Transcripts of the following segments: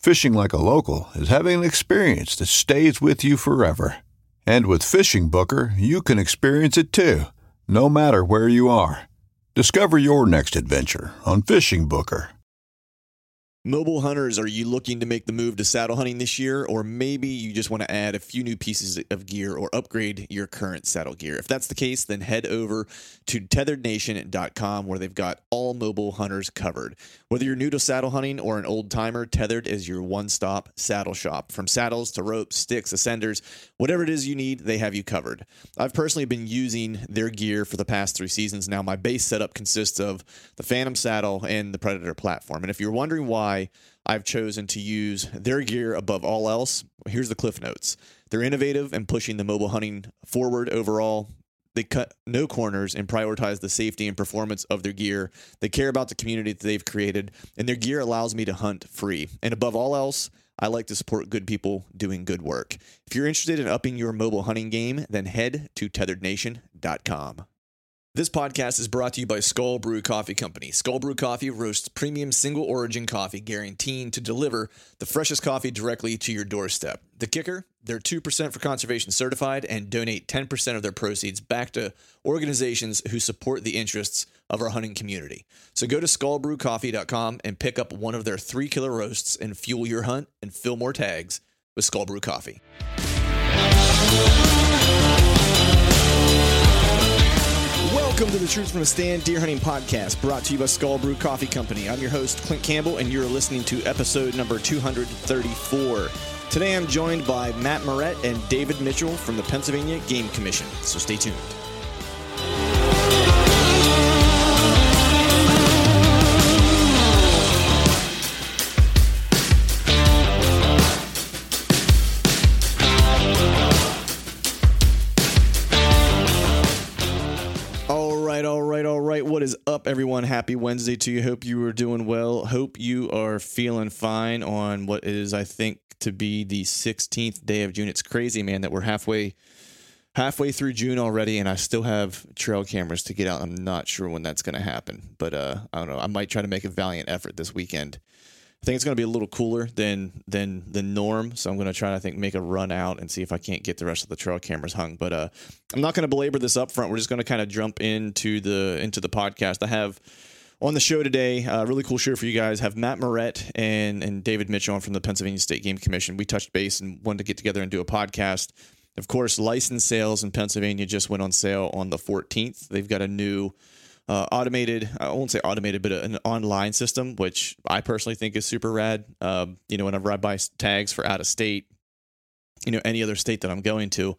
Fishing like a local is having an experience that stays with you forever. And with Fishing Booker, you can experience it too, no matter where you are. Discover your next adventure on Fishing Booker. Mobile hunters, are you looking to make the move to saddle hunting this year? Or maybe you just want to add a few new pieces of gear or upgrade your current saddle gear? If that's the case, then head over to tetherednation.com where they've got all mobile hunters covered. Whether you're new to saddle hunting or an old timer, Tethered is your one stop saddle shop. From saddles to ropes, sticks, ascenders, whatever it is you need, they have you covered. I've personally been using their gear for the past three seasons now. My base setup consists of the Phantom saddle and the Predator platform. And if you're wondering why, why I've chosen to use their gear above all else. Here's the cliff notes. They're innovative and pushing the mobile hunting forward overall. They cut no corners and prioritize the safety and performance of their gear. They care about the community that they've created, and their gear allows me to hunt free. And above all else, I like to support good people doing good work. If you're interested in upping your mobile hunting game, then head to tetherednation.com. This podcast is brought to you by Skull Brew Coffee Company. Skull Brew Coffee roasts premium single origin coffee, guaranteed to deliver the freshest coffee directly to your doorstep. The kicker? They're 2% for conservation certified and donate 10% of their proceeds back to organizations who support the interests of our hunting community. So go to skullbrewcoffee.com and pick up one of their three killer roasts and fuel your hunt and fill more tags with Skull Brew Coffee. Welcome to the Truth from a Stand Deer Hunting Podcast, brought to you by Skull Brew Coffee Company. I'm your host, Clint Campbell, and you're listening to episode number 234. Today I'm joined by Matt Morrett and David Mitchell from the Pennsylvania Game Commission, so stay tuned. Wednesday to you. Hope you are doing well. Hope you are feeling fine on what is, I think, to be the 16th day of June. It's crazy, man, that we're halfway halfway through June already, and I still have trail cameras to get out. I'm not sure when that's going to happen, but uh, I don't know. I might try to make a valiant effort this weekend. I think it's going to be a little cooler than than the norm, so I'm going to try to I think make a run out and see if I can't get the rest of the trail cameras hung. But uh, I'm not going to belabor this up front. We're just going to kind of jump into the into the podcast. I have on the show today, uh, really cool show for you guys. Have Matt Morrett and and David Mitchell on from the Pennsylvania State Game Commission. We touched base and wanted to get together and do a podcast. Of course, license sales in Pennsylvania just went on sale on the 14th. They've got a new uh, automated, I won't say automated, but an online system, which I personally think is super rad. Um, you know, whenever I buy tags for out of state, you know, any other state that I'm going to,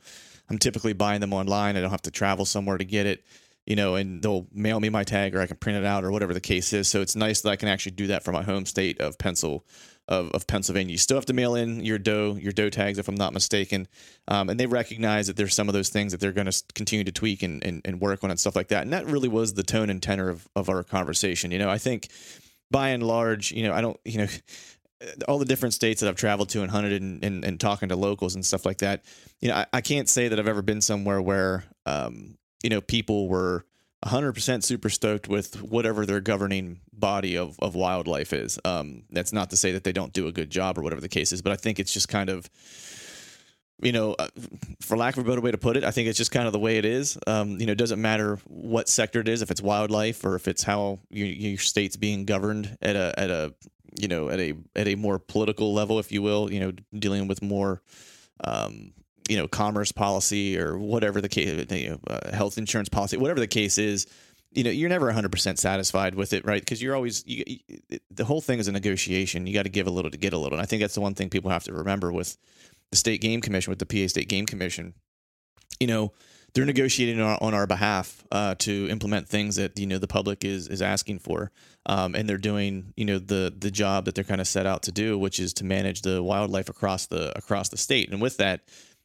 I'm typically buying them online. I don't have to travel somewhere to get it, you know, and they'll mail me my tag or I can print it out or whatever the case is. So it's nice that I can actually do that from my home state of Pencil, of, of Pennsylvania. You still have to mail in your doe your doe tags, if I'm not mistaken. Um, and they recognize that there's some of those things that they're going to continue to tweak and, and, and work on and stuff like that. And that really was the tone and tenor of, of our conversation. You know, I think by and large, you know, I don't, you know, all the different states that I've traveled to and hunted and, and, and talking to locals and stuff like that, you know, I, I can't say that I've ever been somewhere where, um, you know, people were 100% super stoked with whatever their governing body of, of wildlife is. Um, that's not to say that they don't do a good job or whatever the case is, but I think it's just kind of, you know, uh, for lack of a better way to put it, I think it's just kind of the way it is. Um, you know, it doesn't matter what sector it is, if it's wildlife or if it's how your, your state's being governed at a at a you know at a at a more political level, if you will. You know, dealing with more. Um, you know, commerce policy or whatever the case, you know, uh, health insurance policy, whatever the case is, you know, you're never 100% satisfied with it, right? Because you're always, you, you, the whole thing is a negotiation. You got to give a little to get a little. And I think that's the one thing people have to remember with the state game commission with the PA State Game Commission. You know, they're negotiating on our, on our behalf uh, to implement things that you know the public is is asking for, um, and they're doing you know the the job that they're kind of set out to do, which is to manage the wildlife across the across the state. And with that,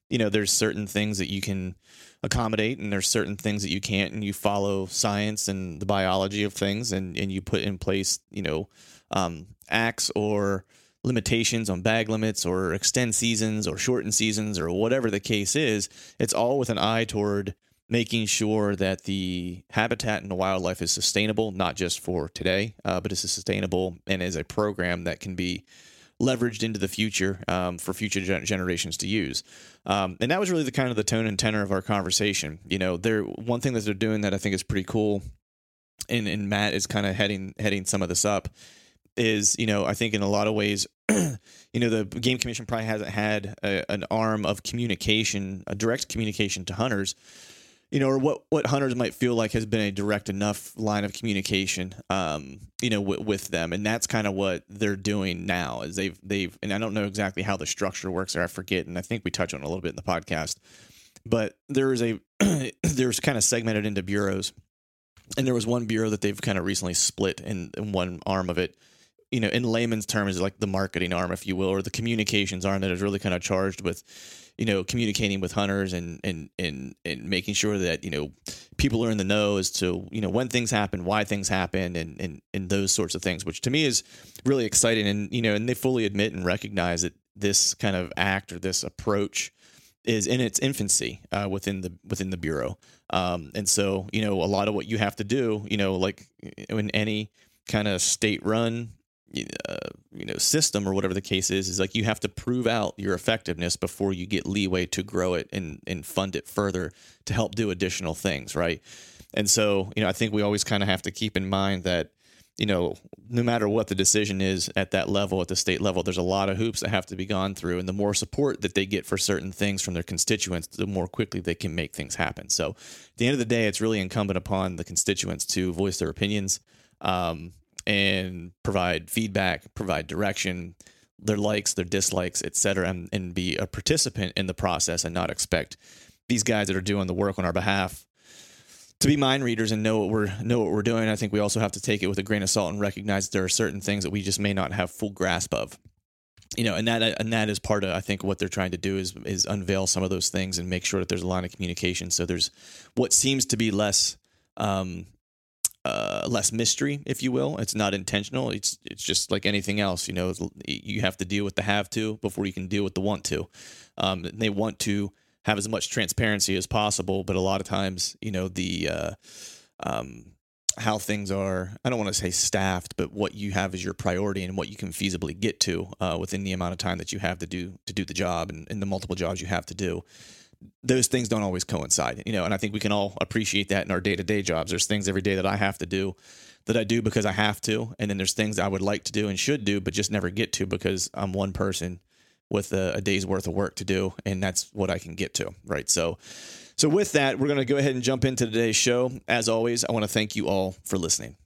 you know, there's certain things that you can accommodate, and there's certain things that you can't, and you follow science and the biology of things, and and you put in place you know um, acts or limitations on bag limits or extend seasons or shorten seasons or whatever the case is, it's all with an eye toward making sure that the habitat and the wildlife is sustainable, not just for today, uh, but is sustainable and is a program that can be leveraged into the future um, for future gen- generations to use. Um, and that was really the kind of the tone and tenor of our conversation. You know, they're one thing that they're doing that I think is pretty cool, and, and Matt is kind of heading heading some of this up is you know I think in a lot of ways you know the game commission probably hasn't had a, an arm of communication a direct communication to hunters you know or what what hunters might feel like has been a direct enough line of communication um you know w- with them. And that's kind of what they're doing now is they've they've and I don't know exactly how the structure works or I forget and I think we touch on a little bit in the podcast. But there is a there's kind of segmented into bureaus. And there was one bureau that they've kind of recently split in, in one arm of it. You know, in layman's terms, like the marketing arm, if you will, or the communications arm that is really kind of charged with, you know, communicating with hunters and and and and making sure that you know people are in the know as to you know when things happen, why things happen, and and and those sorts of things, which to me is really exciting. And you know, and they fully admit and recognize that this kind of act or this approach is in its infancy uh, within the within the bureau. Um, and so, you know, a lot of what you have to do, you know, like in any kind of state run uh, you know system or whatever the case is is like you have to prove out your effectiveness before you get leeway to grow it and and fund it further to help do additional things right? And so you know i think we always kind of have to keep in mind that you know no matter what the decision is at that level at the state level there's a lot of hoops that have to be gone through. And the more support that they get for certain things from their constituents the more quickly they can make things happen. So at the end of the day it's really incumbent upon the constituents to voice their opinions. Um, and provide feedback, provide direction, their likes, their dislikes, etc., and, and be a participant in the process and not expect these guys that are doing the work on our behalf to be mind readers and know what we're know what we're doing. I think we also have to take it with a grain of salt and recognize there are certain things that we just may not have full grasp of. You know, and that and that is part of I think what they're trying to do is is unveil some of those things and make sure that there's a line of communication. So there's what seems to be less um, uh, less mystery, if you will. It's not intentional. It's it's just like anything else. You know, you have to deal with the have to before you can deal with the want to. Um, they want to have as much transparency as possible, but a lot of times, you know, the uh, um, how things are. I don't want to say staffed, but what you have is your priority and what you can feasibly get to uh, within the amount of time that you have to do to do the job and, and the multiple jobs you have to do those things don't always coincide, you know, and I think we can all appreciate that in our day to day jobs. There's things every day that I have to do that I do because I have to. And then there's things I would like to do and should do, but just never get to because I'm one person with a, a day's worth of work to do. And that's what I can get to. Right. So, so with that, we're going to go ahead and jump into today's show. As always, I want to thank you all for listening.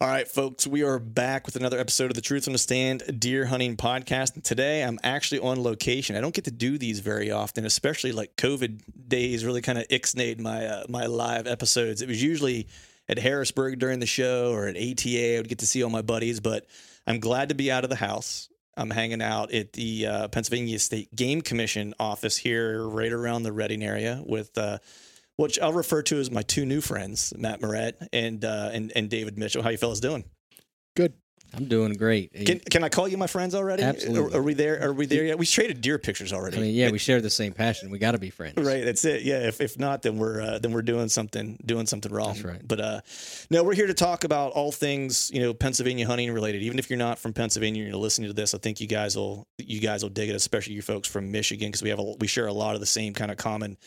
All right, folks, we are back with another episode of the Truth on the Stand Deer Hunting Podcast. And today I'm actually on location. I don't get to do these very often, especially like COVID days really kind of ixnayed my uh, my live episodes. It was usually at Harrisburg during the show or at ATA. I would get to see all my buddies, but I'm glad to be out of the house. I'm hanging out at the uh, Pennsylvania State Game Commission office here, right around the Reading area, with uh, which I'll refer to as my two new friends, Matt Morrett and uh, and and David Mitchell. How you fellas doing? Good. I'm doing great. Can, can I call you my friends already? Absolutely. Are, are we there? Are we there yet? We traded deer pictures already. I mean, yeah, we share the same passion. We got to be friends. Right, that's it. Yeah, if, if not, then we're uh, then we're doing something doing something wrong. That's right. But uh, no, we're here to talk about all things you know Pennsylvania hunting related. Even if you're not from Pennsylvania, and you're listening to this. I think you guys will you guys will dig it, especially you folks from Michigan, because we have a, we share a lot of the same kind of common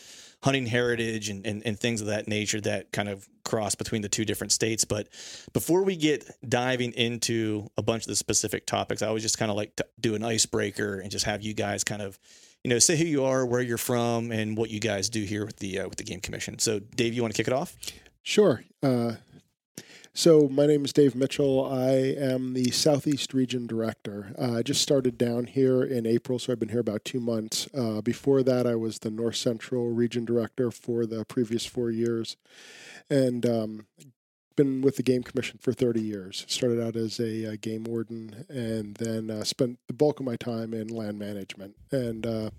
hunting heritage and, and, and things of that nature that kind of cross between the two different states. But before we get diving into a bunch of the specific topics, I always just kind of like to do an icebreaker and just have you guys kind of, you know, say who you are, where you're from, and what you guys do here with the uh, with the game commission. So, Dave, you want to kick it off? Sure. Uh, so my name is Dave Mitchell. I am the Southeast Region Director. Uh, I just started down here in April, so I've been here about two months. Uh, before that, I was the North Central Region Director for the previous four years, and um, been with the Game Commission for 30 years. Started out as a, uh game warden, and then uh, spent the bulk of my time in land management, and uh,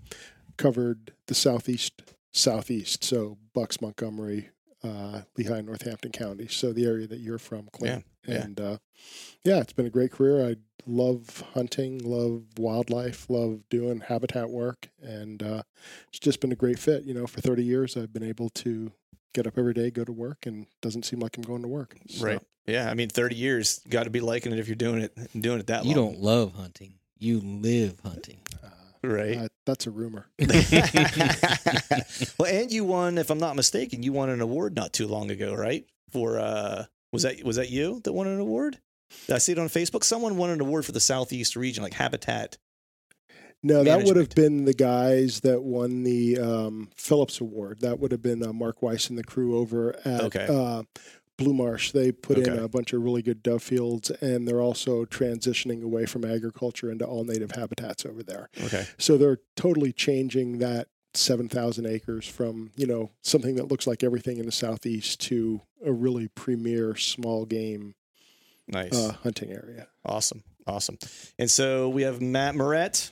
covered the Southeast Southeast, so Bucks, Montgomery, uh, Lehigh, and Northampton counties. So the area that you're from, Clint. Yeah, yeah. And uh, yeah, it's been a great career. I love hunting, love wildlife, love doing habitat work, and uh, it's just been a great fit. You know, for 30 years, I've been able to get up every day, go to work, and doesn't seem like I'm going to work. So, Right. Yeah. I mean, 30 years, got to be liking it if you're doing it doing it that You long. You don't love hunting. You live hunting. Right? Uh, that's a rumor. well, and you won, if I'm not mistaken, you won an award not too long ago, right? For uh, was that was that you that won an award? Did I see it on Facebook? Someone won an award for the Southeast region, like Habitat. No, that would have been the guys that won the um, Phillips Award. That would have been uh, Mark Weiss and the crew over at Okay. uh, Blue Marsh. They put in a bunch of really good dove fields, and they're also transitioning away from agriculture into all native habitats over there. Okay. So they're totally changing that 7,000 acres from, you know, something that looks like everything in the southeast to a really premier small game Nice. uh, hunting area. awesome. Awesome. And so we have Matt Morrett.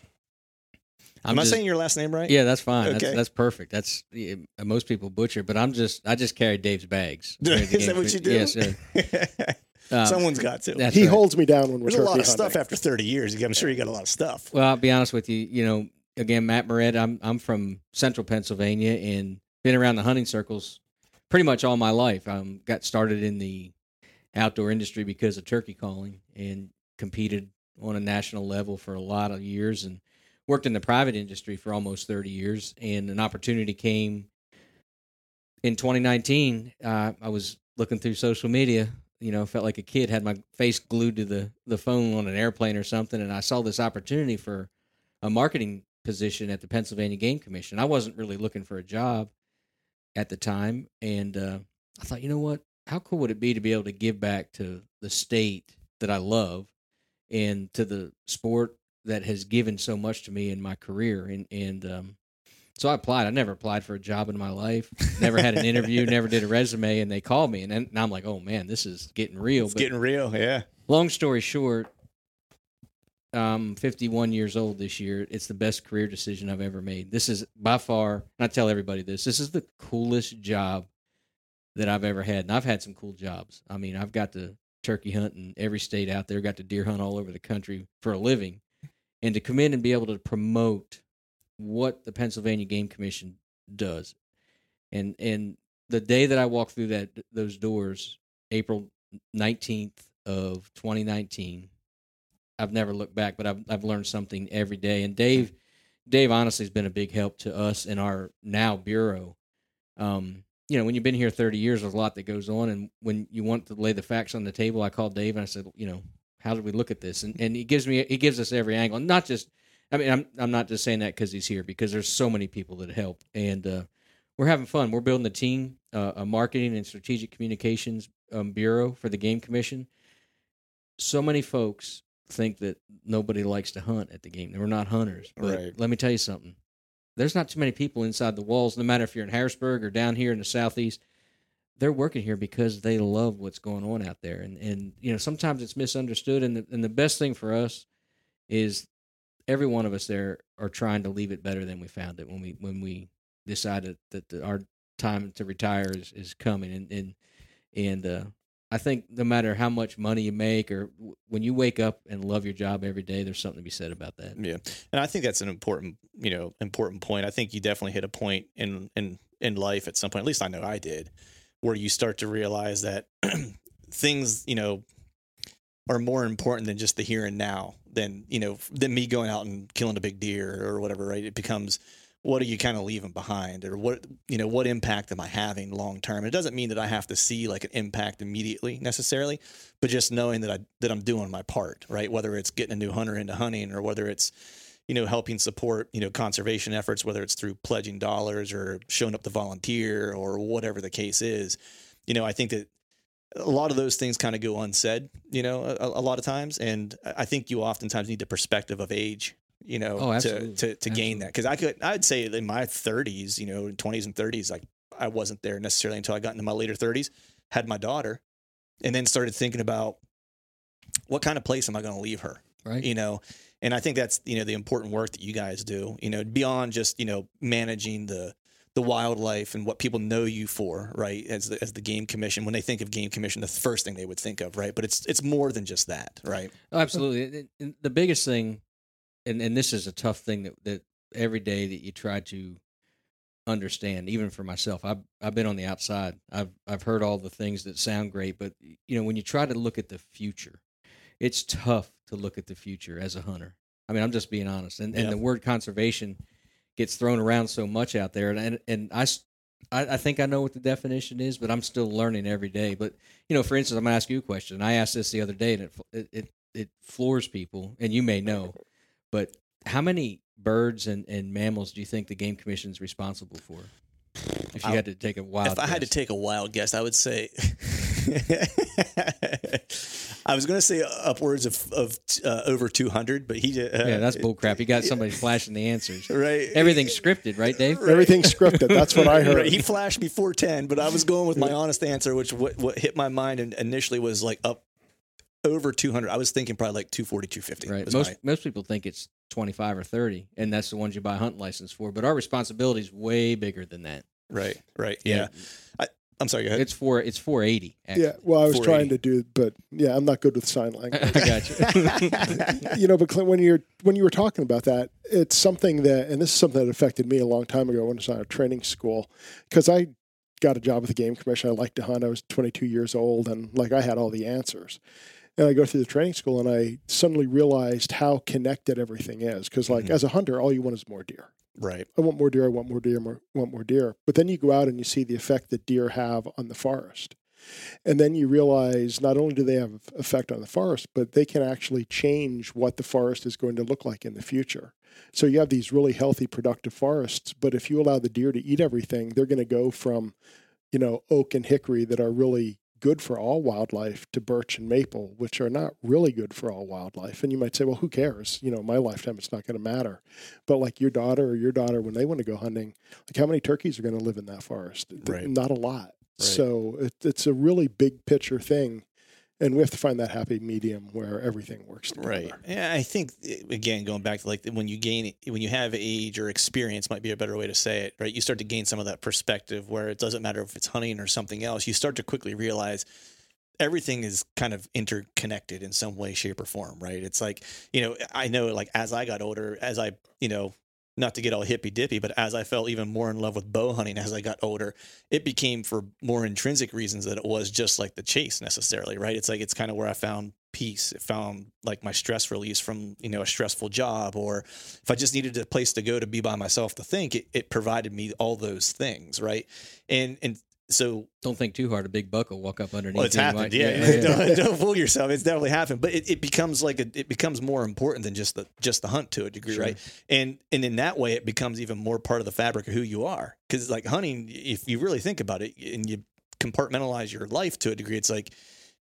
Am I'm I just- saying your last name right? Yeah, that's fine. Okay. That's that's perfect. That's yeah, most people butcher, but I'm just I just carry Dave's bags. Carry Is that game what you do? Yes, sir. Um, Someone's got to. he right. holds me down when we're There's a lot turkey of stuff after 30 years. I'm sure you got a lot of stuff. Well, I'll be honest with you. You know, again, Matt Morrett. I'm I'm from Central Pennsylvania and been around the hunting circles pretty much all my life. Um, got started in the outdoor industry because of turkey calling and competed on a national level for a lot of years and worked in the private industry for almost 30 years. And an opportunity came in 2019. Uh, I was looking through social media. You know, felt like a kid, had my face glued to the, the phone on an airplane or something, and I saw this opportunity for a marketing position at the Pennsylvania Game Commission. I wasn't really looking for a job at the time, and uh, I thought, you know what? How cool would it be to be able to give back to the state that I love and to the sport that has given so much to me in my career? And and um, so I applied. I never applied for a job in my life. Never had an interview. never did a resume. And they called me, and then now I'm like, oh man, this is getting real. It's But- getting real. Yeah. long story short, I'm 51 years old this year. It's the best career decision I've ever made. This is by far, and I tell everybody this, this is the coolest job that I've ever had. And I've had some cool jobs. I mean, I've got to turkey hunt in every state out there, got to deer hunt all over the country for a living. And to come in and be able to promote what the Pennsylvania Game Commission does. And and the day that I walked through that those doors, April 19th of 2019 i've never looked back but i've, I've learned something every day. And dave dave honestly has been a big help to us in our now bureau. Um, you know when you've been here 30 years there's a lot that goes on. And when you want to lay the facts on the table i called dave and i said you know how did we look at this and, and he gives me he gives us every angle not just i mean i'm, I'm not just saying that because he's here because there's so many people that help and uh, we're having fun we're building a team uh, a marketing and strategic communications um, bureau for the game commission so many folks think that nobody likes to hunt at the game. We're not hunters. But Right. let me tell you something. There's not too many people inside the walls, no matter if you're in Harrisburg or down here in the southeast. They're working here because they love what's going on out there. And and you know, sometimes it's misunderstood and the, and the best thing for us is every one of us there are trying to leave it better than we found it when we when we decided that the, our time to retire is, is coming and and and uh, I think no matter how much money you make or w- when you wake up and love your job every day, there's something to be said about that. Yeah, and I think that's an important, you know, important point. I think you definitely hit a point in in in life at some point. At least I know I did, where you start to realize that things, you know, are more important than just the here and now. Than you know, than me going out and killing a big deer or whatever. Right? It becomes what are you kind of leaving behind or what you know what impact am i having long term it doesn't mean that i have to see like an impact immediately necessarily but just knowing that i that i'm doing my part right whether it's getting a new hunter into hunting or whether it's you know helping support you know conservation efforts whether it's through pledging dollars or showing up to volunteer or whatever the case is you know i think that a lot of those things kind of go unsaid you know a, a lot of times and i think you oftentimes need the perspective of age you know, Oh, to, to, to gain that. Cause I could, I'd say in my thirties, you know, twenties and thirties, like I wasn't there necessarily until I got into my later thirties, had my daughter and then started thinking about what kind of place am I going to leave her? Right. You know, and I think that's, you know, the important work that you guys do, you know, beyond just, you know, managing the, the wildlife and what people know you for, right? As the, as the game commission, when they think of game commission, the first thing they would think of, right? But it's, it's more than just that, right? Oh, absolutely. The biggest thing, and, and this is a tough thing that, that every day that you try to understand, even for myself, I've, I've been on the outside. I've, I've heard all the things that sound great, but you know, when you try to look at the future, it's tough to look at the future as a hunter. I mean, I'm just being honest. And, and Yeah. the word conservation gets thrown around so much out there. And, and, and I, I, I think I know what the definition is, but I'm still learning every day. But, you know, for instance, I'm going to ask you a question. I asked this the other day and it, it, it, it floors people, and you may know, but how many birds and, and mammals do you think the Game Commission is responsible for? If you I- had to take a wild if I had to take a wild guess, I would say I was going to say upwards of of uh, over two hundred, but he uh, yeah, that's bullcrap. You got somebody flashing the answers. right. Everything's scripted, right, Dave? Everything's scripted. That's what I heard. Right, He flashed me 410, but I was going with my honest answer, which what, what hit my mind and initially was like up over 200. I was thinking probably like 240, 250. Right. Most my- most people think it's twenty five or thirty, and that's the ones you buy a hunt license for. But our responsibility is way bigger than that. right, right. Yeah. I, I'm sorry, go ahead. It's four. It's four eighty. Yeah, well, I was trying to do, but yeah, I'm not good with sign language. I got you. you know, but Clint, when you're when you were talking about that, it's something that, and this is something that affected me a long time ago when I was on a training school, because I got a job with the game commission. I liked to hunt. I was 22 years old, and like I had all the answers. And I go through the training school, and I suddenly realized how connected everything is. Because like Mhm. as a hunter, all you want is more deer. Right. I want more deer. I want more deer. More, want more deer. But then you go out and you see the effect that deer have on the forest, and then you realize not only do they have effect on the forest, but they can actually change what the forest is going to look like in the future. So you have these really healthy, productive forests. But if you allow the deer to eat everything, they're going to go from, you know, oak and hickory that are really good for all wildlife to birch and maple, which are not really good for all wildlife. And you might say, well, who cares? You know, my lifetime, it's not going to matter. But like your daughter or your daughter, when they want to go hunting, like how many turkeys are going to live in that forest? Right. Not a lot. Right. So it, it's a really big picture thing. And we have to find that happy medium where everything works together. Right. Yeah, I think eh, again going back to like when you gain when you have age or experience might be a better way to say it, right? You start to gain some of that perspective where it doesn't matter if it's hunting or something else. You start to quickly realize everything is kind of interconnected in some way shape or form, right? It's like, you know, I know like as I got older, as I, you know, not to get all hippy dippy, but as I fell even more in love with bow hunting as I got older, it became for more intrinsic reasons that it was just like the chase necessarily, right? It's like it's kind of where I found peace. It found like my stress release from, you know, a stressful job, or if I just needed a place to go to be by myself to think, it, it provided me all those things, right? And and so Don't think too hard. A big buck will walk up underneath. well, it's you and happened. might- Yeah, Don't, don't fool yourself. It's definitely happened. But it, it becomes like a, it becomes more important than just the just the hunt to a degree, Sure. right? And and in that way, it becomes even more part of the fabric of who you are. Because like hunting, if you really think about it, and you compartmentalize your life to a degree, it's like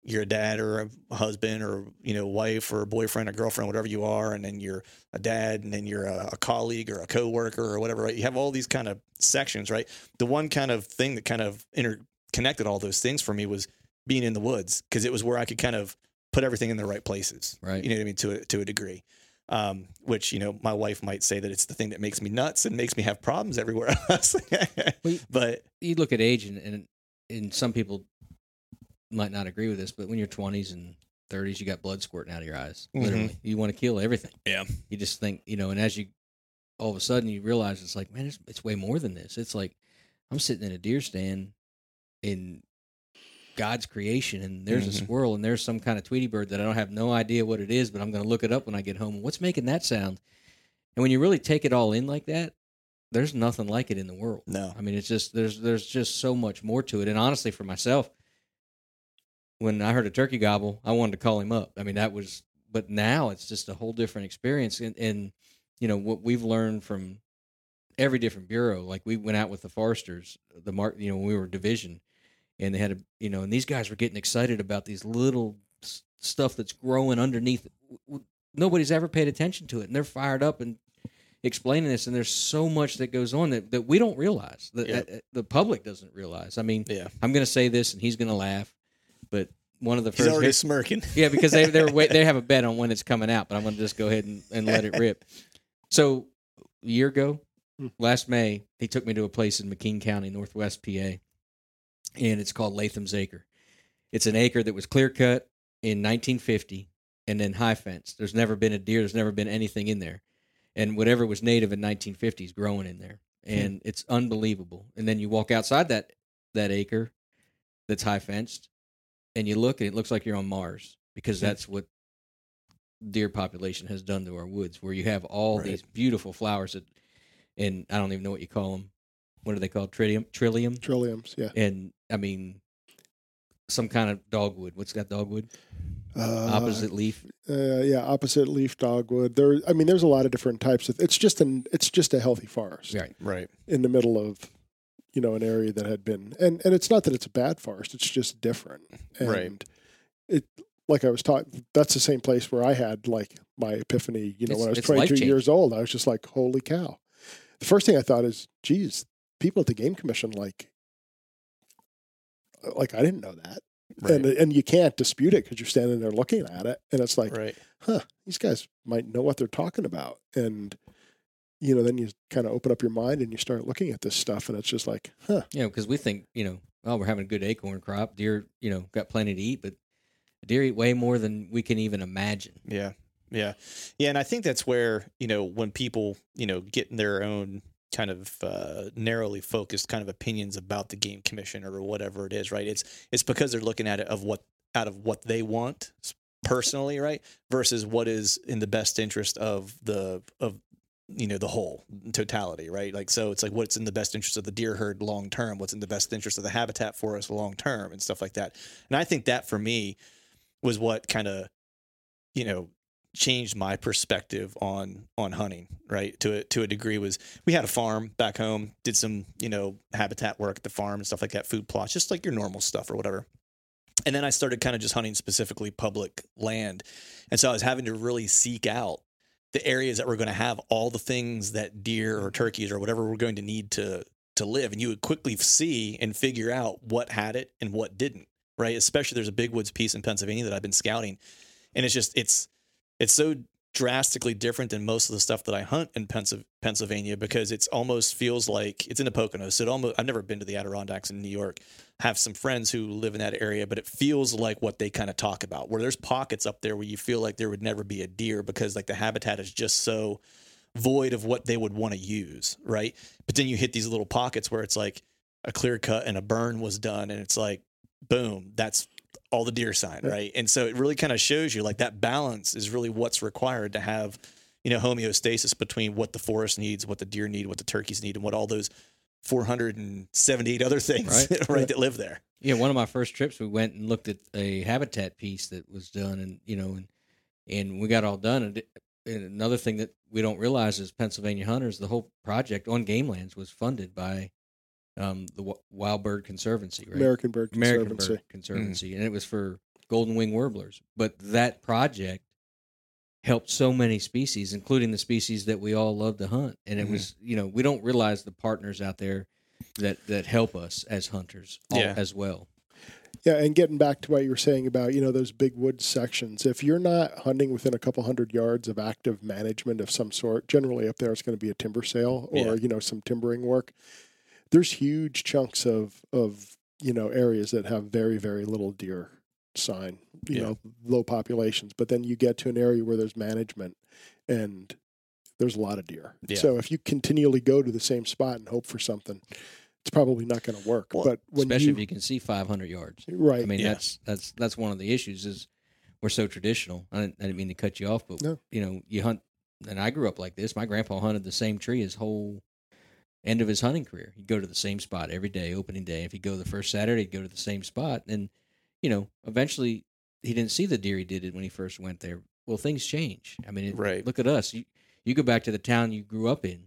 you're a dad or a husband or you know wife or a boyfriend or girlfriend whatever you are and then you're a dad and then you're a, a colleague or a coworker or whatever right? You have all these kind of sections right? The one kind of thing that kind of interconnected all those things for me was being in the woods because it was where I could kind of put everything in the right places Right. you know what I mean to a, to a degree. Um, which you know my wife might say that it's the thing that makes me nuts and makes me have problems everywhere else. But you look at age, and, and and some people might not agree with this, but when you're 20s and 30s, you got blood squirting out of your eyes. Mhm. Literally, you want to kill everything. Yeah. You just think, you know, and as you all of a sudden you realize it's like, man, it's, it's way more than this. It's like I'm sitting in a deer stand in God's creation, and there's a Mhm. squirrel, and there's some kind of Tweety bird that I don't have no idea what it is, but I'm going to look it up when I get home. What's making that sound? And when you really take it all in like that, there's nothing like it in the world. No. I mean, it's just there's there's just so much more to it. And honestly, for myself, when I heard a turkey gobble, I wanted to call him up. I mean, that was. But now it's just a whole different experience, and, and you know what we've learned from every different bureau. Like we went out with the foresters, the mark. You know, when we were division, and they had a you know, and these guys were getting excited about these little s- stuff that's growing underneath. Nobody's ever paid attention to it, and they're fired up and explaining this. And there's so much that goes on that, that we don't realize that that the public doesn't realize. I mean, Yeah. I'm going to say this, and he's going to laugh, but one of the first. He's first already smirking. yeah, because they they're wait, they have a bet on when it's coming out, but I'm going to just go ahead and, and let it rip. So a year ago, Hmm. last May, he took me to a place in McKean County, Northwest PA, and it's called Latham's Acre. It's an acre that was clear cut in 1950 and then high fenced. There's never been a deer. There's never been anything in there, and whatever was native in 1950 is growing in there, and it's unbelievable. And then you walk outside that that acre that's high fenced, and you look and it looks like you're on Mars because that's what deer population has done to our woods, where you have all Right. these beautiful flowers that, and I don't even know what you call them. What are they called? Trillium, trillium, Trilliums, yeah. and I mean, some kind of dogwood. What's that dogwood? Uh, Opposite leaf. Uh, yeah, opposite leaf dogwood. There, I mean, there's a lot of different types of. It's just an. It's just a healthy forest Right. Right. in the middle of, you know, an area that had been. And and it's not that it's a bad forest. It's just different. And Right. It like I was taught. That's the same place where I had like my epiphany. You know, It's- when I was 22 years old, I was just like, holy cow. The first thing I thought is, geez, people at the game commission like. Uh, like I didn't know that, Right. and and you can't dispute it because you're standing there looking at it, and it's like, right. huh, these guys might know what they're talking about. And, you know, then you kind of open up your mind and you start looking at this stuff and it's just like, huh, You know, because we think, you know, oh, we're having a good acorn crop. Deer, you know, got plenty to eat, but deer eat way more than we can even imagine. Yeah. Yeah. Yeah. And I think that's where, you know, when people, you know, get in their own kind of uh, narrowly focused kind of opinions about the game commission or whatever it is, right? It's it's because they're looking at it of what out of what they want personally, right? Versus what is in the best interest of the of you know the whole totality, right? Like so it's like what's in the best interest of the deer herd long term, what's in the best interest of the habitat for us long term? And stuff like that. And I think that for me was what kind of you know changed my perspective on on hunting right? To a, to a degree was we had a farm back home did some you know habitat work at the farm and stuff like that food plots just like your normal stuff or whatever. And then I started kind of just hunting specifically public land. And so I was having to really seek out the areas that we're going to have all the things that deer or turkeys or whatever we're going to need to to live. And you would quickly see and figure out what had it and what didn't right? Especially there's a big woods piece in Pennsylvania that I've been scouting and it's just it's it's so drastically different than most of the stuff that I hunt in Pennsylvania because it's almost feels like it's in the Poconos. It almost I've never been to the Adirondacks in New York. Have some friends who live in that area, but it feels like what they kind of talk about. Where there's pockets up there where you feel like there would never be a deer because like the habitat is just so void of what they would want to use, right? But then you hit these little pockets where it's like a clear cut and a burn was done and it's like boom, that's all the deer sign, Yeah. right? And so it really kind of shows you like that balance is really what's required to have, you know, homeostasis between what the forest needs, what the deer need, what the turkeys need, and what all those 478 other things, right, Right. that live there. Yeah, one of my first trips, we went and looked at a habitat piece that was done, and you know, and and we got all done. And, and another thing that we don't realize is Pennsylvania hunters, the whole project on game lands was funded by um, the Wild Bird Conservancy, right? American Bird American Conservancy. Bird Conservancy, and it was for golden wing warblers. But that project helped so many species, including the species that we all love to hunt. And it Mhm. was, you know, we don't realize the partners out there that that help us as hunters Yeah. as well. Yeah, and getting back to what you were saying about, you know, those big woods sections, if you're not hunting within a couple hundred yards of active management of some sort, generally up there it's going to be a timber sale or, Yeah. you know, some timbering work. There's huge chunks of of you know areas that have very very little deer sign, you Yeah. know, low populations. But then you get to an area where there's management and there's a lot of deer. Yeah. So if you continually go to the same spot and hope for something, it's probably not going to work. Well, but when especially you, if you can see 500 yards. right, I mean, Yeah. that's that's that's one of the issues is we're so traditional. I didn't, I didn't mean to cut you off, but No. you know, you hunt, and I grew up like this. My grandpa hunted the same tree his whole end of his hunting career. He'd go to the same spot every day, opening day. If he'd go the first Saturday, he'd go to the same spot, and you know, eventually he didn't see the deer he did it when he first went there. Well, things change. I mean, it, Right. Look at us. You you go back to the town you grew up in.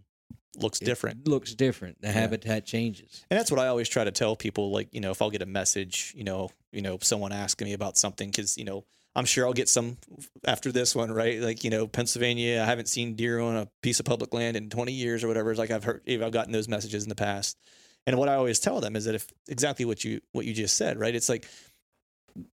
Looks it different. Looks different. The Yeah. habitat changes. And that's what I always try to tell people. Like, you know, if I'll get a message, you know, you know, someone asking me about something, because you know, I'm sure I'll get some after this one, right? Like, you know, Pennsylvania, I haven't seen deer on a piece of public land in 20 years or whatever. It's like I've heard, I've gotten those messages in the past. And what I always tell them is that if exactly what you what you just said, right? It's like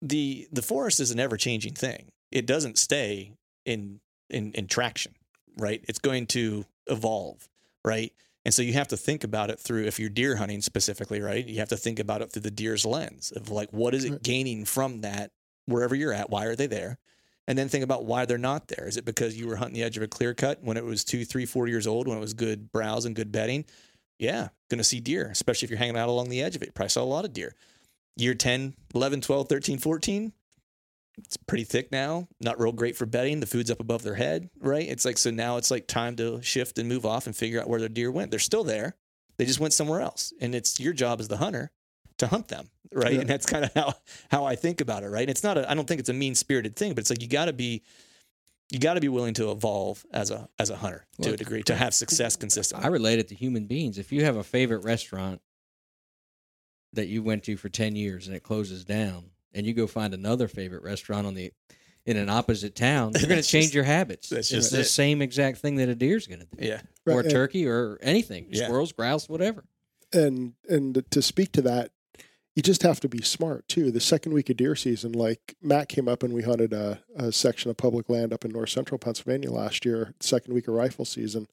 the the forest is an ever changing thing. It doesn't stay in in in traction, right? It's going to evolve, right? And so you have to think about it through if you're deer hunting specifically, right? You have to think about it through the deer's lens of like what is it gaining from that wherever you're at? Why are they there? And then think about why they're not there. Is it because you were hunting the edge of a clear cut when it was two, three, four years old, when it was good browse and good bedding? Yeah, going to see deer, especially if you're hanging out along the edge of it. Probably saw a lot of deer. Year 10, 11, 12, 13, 14, it's pretty thick now. Not real great for bedding. The food's up above their head, right? It's like, so now it's like time to shift and move off and figure out where their deer went. They're still there. They just went somewhere else. And it's your job as the hunter to hunt them, right? Yeah. And that's kind of how, how I think about it, right? And it's not a, I don't think it's a mean spirited thing, but it's like you got to be, you got to be willing to evolve as a as a hunter to a degree to have success consistently. I relate it to human beings. If you have a favorite restaurant that you went to for 10 years and it closes down and you go find another favorite restaurant on the in an opposite town, you're going to change just- your habits. that's it's the it. same exact thing that a deer's going to do. yeah, Right, Or a and- turkey or anything. Yeah. Squirrels, grouse, whatever. and and to speak to that you just have to be smart too the second week of deer season like matt came up and we hunted a, a section of public land up in north central pennsylvania last year second week of rifle season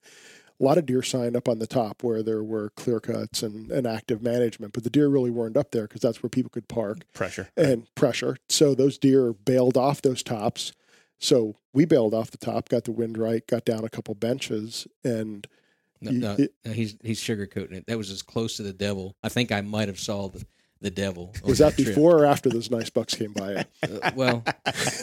a lot of deer signed up on the top where there were clear cuts and, and active management but the deer really weren't up there because that's where people could park pressure. and pressure so those deer bailed off those tops so we bailed off the top got the wind right got down a couple benches and No, no, no, he's he's sugarcoating it. That was as close to the devil. I think I might have saw the, the devil. was that trip. before or after those nice bucks came by Uh, well,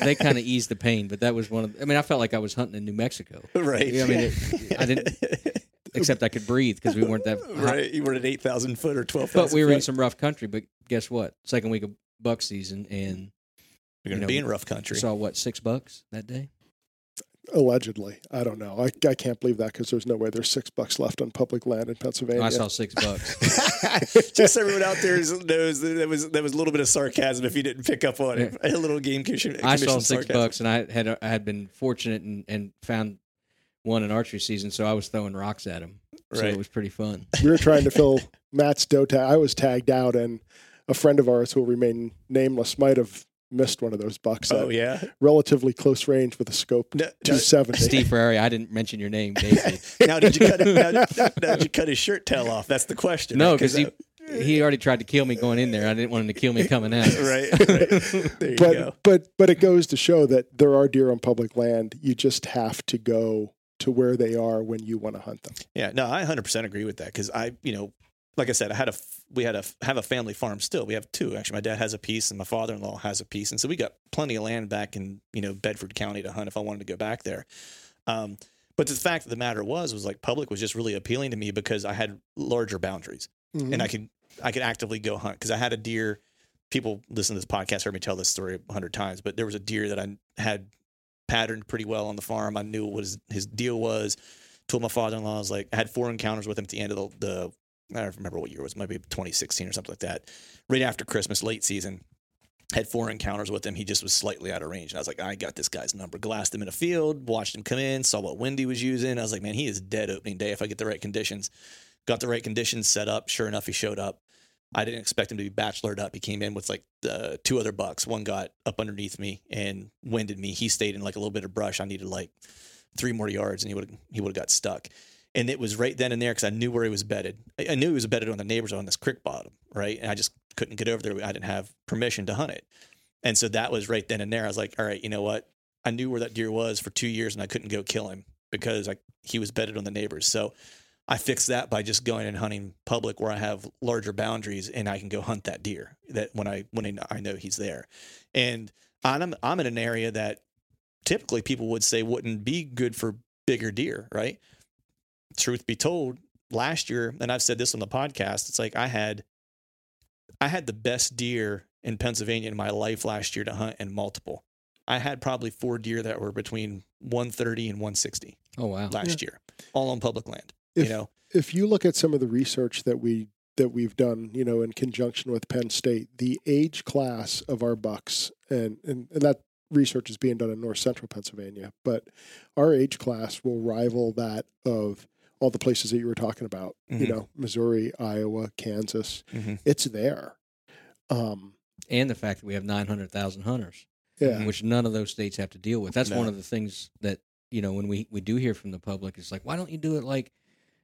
they kind of eased the pain, but that was one of. I mean, I felt like I was hunting in New Mexico, right. Yeah, I mean, it- I didn't- except I could breathe because we weren't that. high. right. You were at eight thousand foot or twelve But we were in some rough country. But guess what? Second week of buck season, and You're going to you know, be in rough country. saw what six bucks that day. Allegedly, I don't know. I, I can't believe that because there's no way there's six bucks left on public land in Pennsylvania. I saw six bucks. Just everyone out there is- knows that there was there was a little bit of sarcasm if you didn't pick up on it. A little game commission. I saw six sarcasm. bucks, and I had I had been fortunate and, and found one in archery season, so I was throwing rocks at him. So Right. it was pretty fun. we were trying to fill Matt's doe tag. I was tagged out, and a friend of ours who will remain nameless might have missed one of those bucks Oh at yeah. relatively close range with a scope No, no, 270. Steve Ferrari, I didn't mention your name, David. now did you cut now, now did you cut his shirt tail off? That's the question. No, right? because uh, he he already tried to kill me going in there. I didn't want him to kill me coming out. right, right. There you but go. but but it goes to show that there are deer on public land. You just have to go to where they are when you want to hunt them. Yeah, no, I 100% agree with that because I, you know, like I said, I had a, we had a, have a family farm still. We have two actually. My dad has a piece and my father-in-law has a piece, and so we got plenty of land back in, you know, Bedford County to hunt if I wanted to go back there. Um, but the fact of the matter was, was like public was just really appealing to me because I had larger boundaries and I could, I could actively go hunt because I had a deer. People listen to this podcast heard me tell this story a hundred times, but there was a deer that I had patterned pretty well on the farm. I knew what his, his deal was told my father-in-law I was like I had four encounters with him at the end of the, the I don't remember what year it was, maybe 2016 or something like that. Right after Christmas, late season, had four encounters with him. He just was slightly out of range, and I was like, I got this guy's number. Glassed him in a field, watched him come in, saw what wind he was using. I was like, man, he is dead opening day if I get the right conditions. Got the right conditions set up. Sure enough, he showed up. I didn't expect him to be bachelored up. He came in with like uh, two other bucks. One got up underneath me and winded me. He stayed in like a little bit of brush. I needed like three more yards, and he would he would have got stuck. And it was right then and there because I knew where he was bedded. I knew he was bedded on the neighbors on this creek bottom, right? And I just couldn't get over there. I didn't have permission to hunt it. And so that was right then and there. I was like, all right, you know what? I knew where that deer was for two years and I couldn't go kill him because I, he was bedded on the neighbors. So I fixed that by just going and hunting public where I have larger boundaries and I can go hunt that deer that when I when I know he's there. And I'm I'm in an area that typically people would say wouldn't be good for bigger deer, right? Truth be told, last year, and I've said this on the podcast, it's like I had I had the best deer in Pennsylvania in my life last year to hunt and multiple. I had probably four deer that were between 130 and 160 Oh wow. last year, all on public land. If, you know, if you look at some of the research that we that we've done, you know, in conjunction with Penn State, the age class of our bucks, and and, and that research is being done in north central Pennsylvania, but our age class will rival that of all the places that you were talking about. You Mhm. know, Missouri, Iowa, Kansas. Mhm. It's there. Um, And the fact that we have 900,000 hunters, yeah. which none of those states have to deal with. That's one of the things that, you know, when we, we do hear from the public, it's like, why don't you do it like,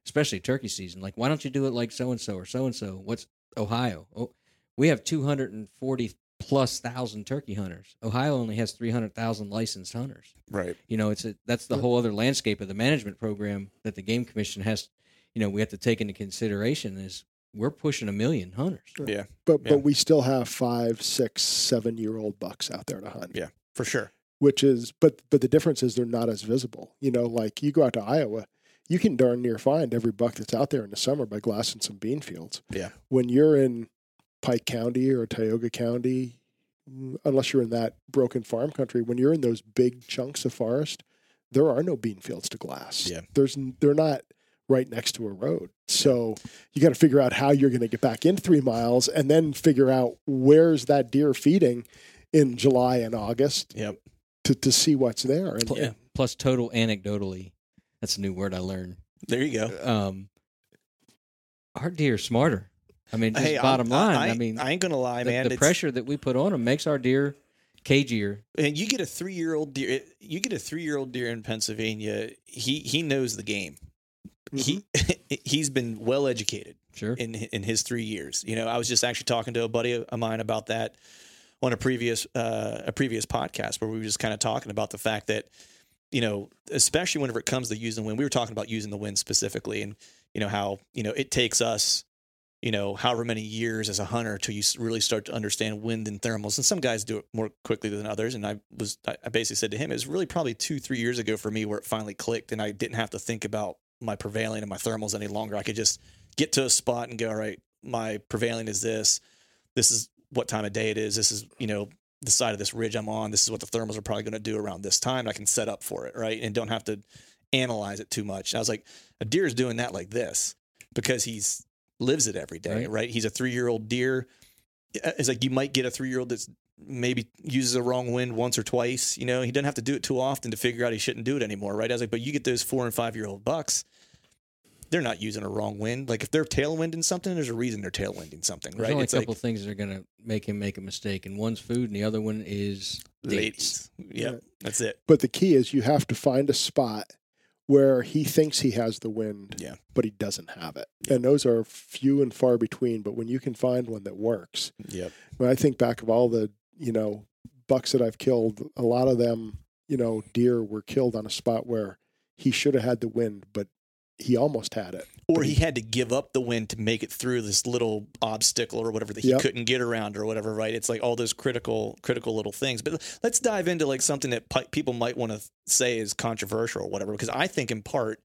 especially turkey season, like, why don't you do it like so and so or so and so? What's Ohio? Oh, we have 240 plus thousand turkey hunters. Ohio only has 300,000 licensed hunters. right? You know, it's a, that's the whole other landscape of the management program that the game commission has, you know, we have to take into consideration is we're pushing a million hunters. Yeah, But Yeah. but we still have five, six, seven year old bucks out there to hunt. Yeah. for sure. Which is but but the difference is they're not as visible. You know, like you go out to Iowa, you can darn near find every buck that's out there in the summer by glassing some bean fields. Yeah. When you're in Pike County or Tioga County, unless you're in that broken farm country, when you're in those big chunks of forest, there are no bean fields to glass. Yeah. There's they're not right next to a road. So you got to figure out how you're going to get back in three miles and then figure out where's that deer feeding in July and August Yep. to, to see what's there. And, Yeah. Plus, total anecdotally, that's a new word I learned. There you go. Um, our deer are smarter. I mean, just Hey, I'm- bottom line. I, I, mean, I ain't gonna lie, the, man. the It's- pressure that we put on them makes our deer cagier. and you get a three year old deer. You get a three year old deer in Pennsylvania. He he knows the game. He he's been well educated Sure. in in his three years. You know, I was just actually talking to a buddy of mine about that on a previous uh, a previous podcast where we were just kind of talking about the fact that you know, especially whenever it comes to using the wind, we were talking about using the wind specifically, and you know how you know it takes us. You know, however many years as a hunter till you really start to understand wind and thermals, and some guys do it more quickly than others. And I was, I basically said to him, it was really probably two, three years ago for me where it finally clicked, and I didn't have to think about my prevailing and my thermals any longer. I could just get to a spot and go, all right, my prevailing is this. This is what time of day it is. This is, you know, the side of this ridge I'm on. This is what the thermals are probably going to do around this time. I can set up for it, right? And don't have to analyze it too much. And I was like, a deer is doing that like this because he's lives it every day, Right. right? He's a three year old deer. Uh, it's like you might get a three year old that's maybe uses a wrong wind once or twice. You know, he doesn't have to do it too often to figure out he shouldn't do it anymore, right? I was like, but you get those four and five year old bucks, they're not using a wrong wind. Like if they're tailwinding something, there's a reason they're tailwinding something, There's right? only It's a couple like things that are going to make him make a mistake, and one's food, and the other one is dates. ladies. Yep, that's it. But the key is you have to find a spot where he thinks he has the wind, Yeah. but he doesn't have it. And those are few and far between. But when you can find one that works, Yep. when I think back of all the, you know, bucks that I've killed, a lot of them, you know, deer were killed on a spot where he should have had the wind, but he almost had it. Or he had to give up the wind to make it through this little obstacle or whatever that he Yep. couldn't get around or whatever, right? It's like all those critical, critical little things. But let's dive into like something that pi- people might want to say is controversial or whatever, because I think in part,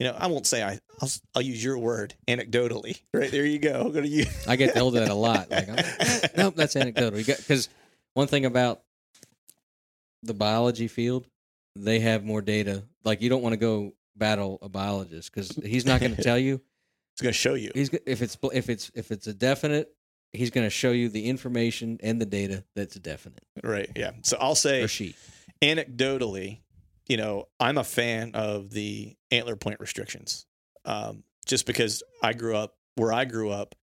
you know, I won't say I, I'll, I'll use your word anecdotally, right? There you go. I'm gonna use. I get told that a lot. Like, I'm like, eh, nope, that's anecdotal. Because one thing about the biology field, they have more data. Like, you don't want to go battle a biologist because he's not going to tell you. He's gonna show you. He's if it's if it's if it's a definite, he's going to show you the information and the data that's definite. Right. Yeah. So I'll say anecdotally, you know, I'm a fan of the antler point restrictions. Um, just because I grew up where I grew up,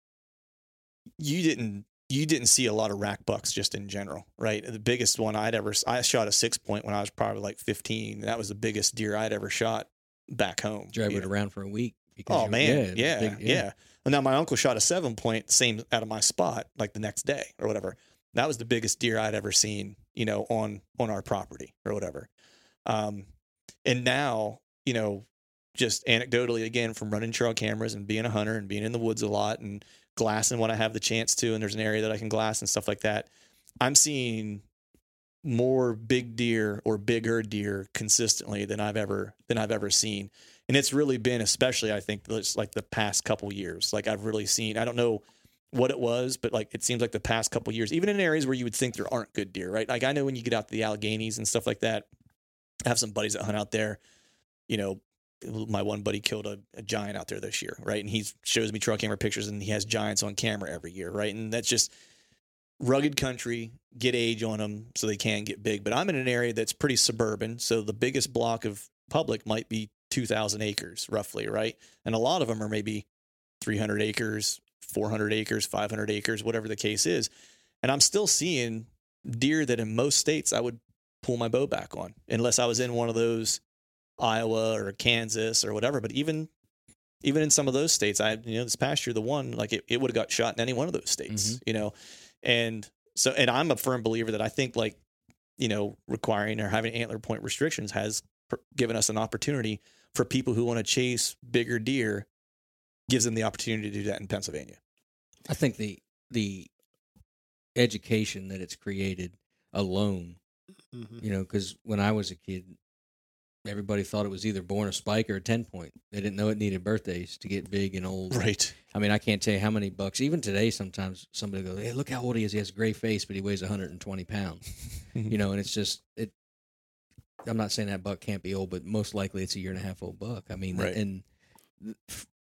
you didn't you didn't see a lot of rack bucks just in general, right? The biggest one I'd ever I shot a six point when I was probably like 15. That was the biggest deer I'd ever shot back home. Drove you it know. around for a week. because Oh man, yeah, big- yeah. And now my uncle shot a seven point, same out of my spot, like the next day or whatever. That was the biggest deer I'd ever seen, you know, on on our property or whatever. Um, and now, you know, just anecdotally again from running trail cameras and being a hunter and being in the woods a lot and glassing when I have the chance to, and there's an area that I can glass and stuff like that. I'm seeing more big deer or bigger deer consistently than I've ever than I've ever seen. And it's really been especially I think like the past couple years. Like I've really seen I don't know what it was, but like it seems like the past couple years, even in areas where you would think there aren't good deer, right? Like I know when you get out to the Alleghenies and stuff like that, I have some buddies that hunt out there. You know, my one buddy killed a, a giant out there this year, right? And he shows me trail camera pictures and he has giants on camera every year, right? And that's just rugged country, get age on them so they can get big. But I'm in an area that's pretty suburban, so the biggest block of public might be 2,000 acres, roughly, right? And a lot of them are maybe 300 acres, 400 acres, 500 acres, whatever the case is. And I'm still seeing deer that in most states I would pull my bow back on, unless I was in one of those Iowa or Kansas or whatever. But even even in some of those states, I you know this past year the one like it, it would have got shot in any one of those states, mm-hmm. you know, and so and I'm a firm believer that I think like you know requiring or having antler point restrictions has pr- given us an opportunity for people who want to chase bigger deer gives them the opportunity to do that in Pennsylvania. I think the the education that it's created alone, Mhm. you know, because when I was a kid, everybody thought it was either born a spike or a ten point. They didn't know it needed birthdays to get big and old. Right. I mean, I can't tell you how many bucks. Even today, sometimes somebody goes, "Hey, look how old he is. He has a gray face, but he weighs 120 pounds." you know, and it's just it. I'm not saying that buck can't be old, but most likely it's a year and a half old buck. I mean, Right. and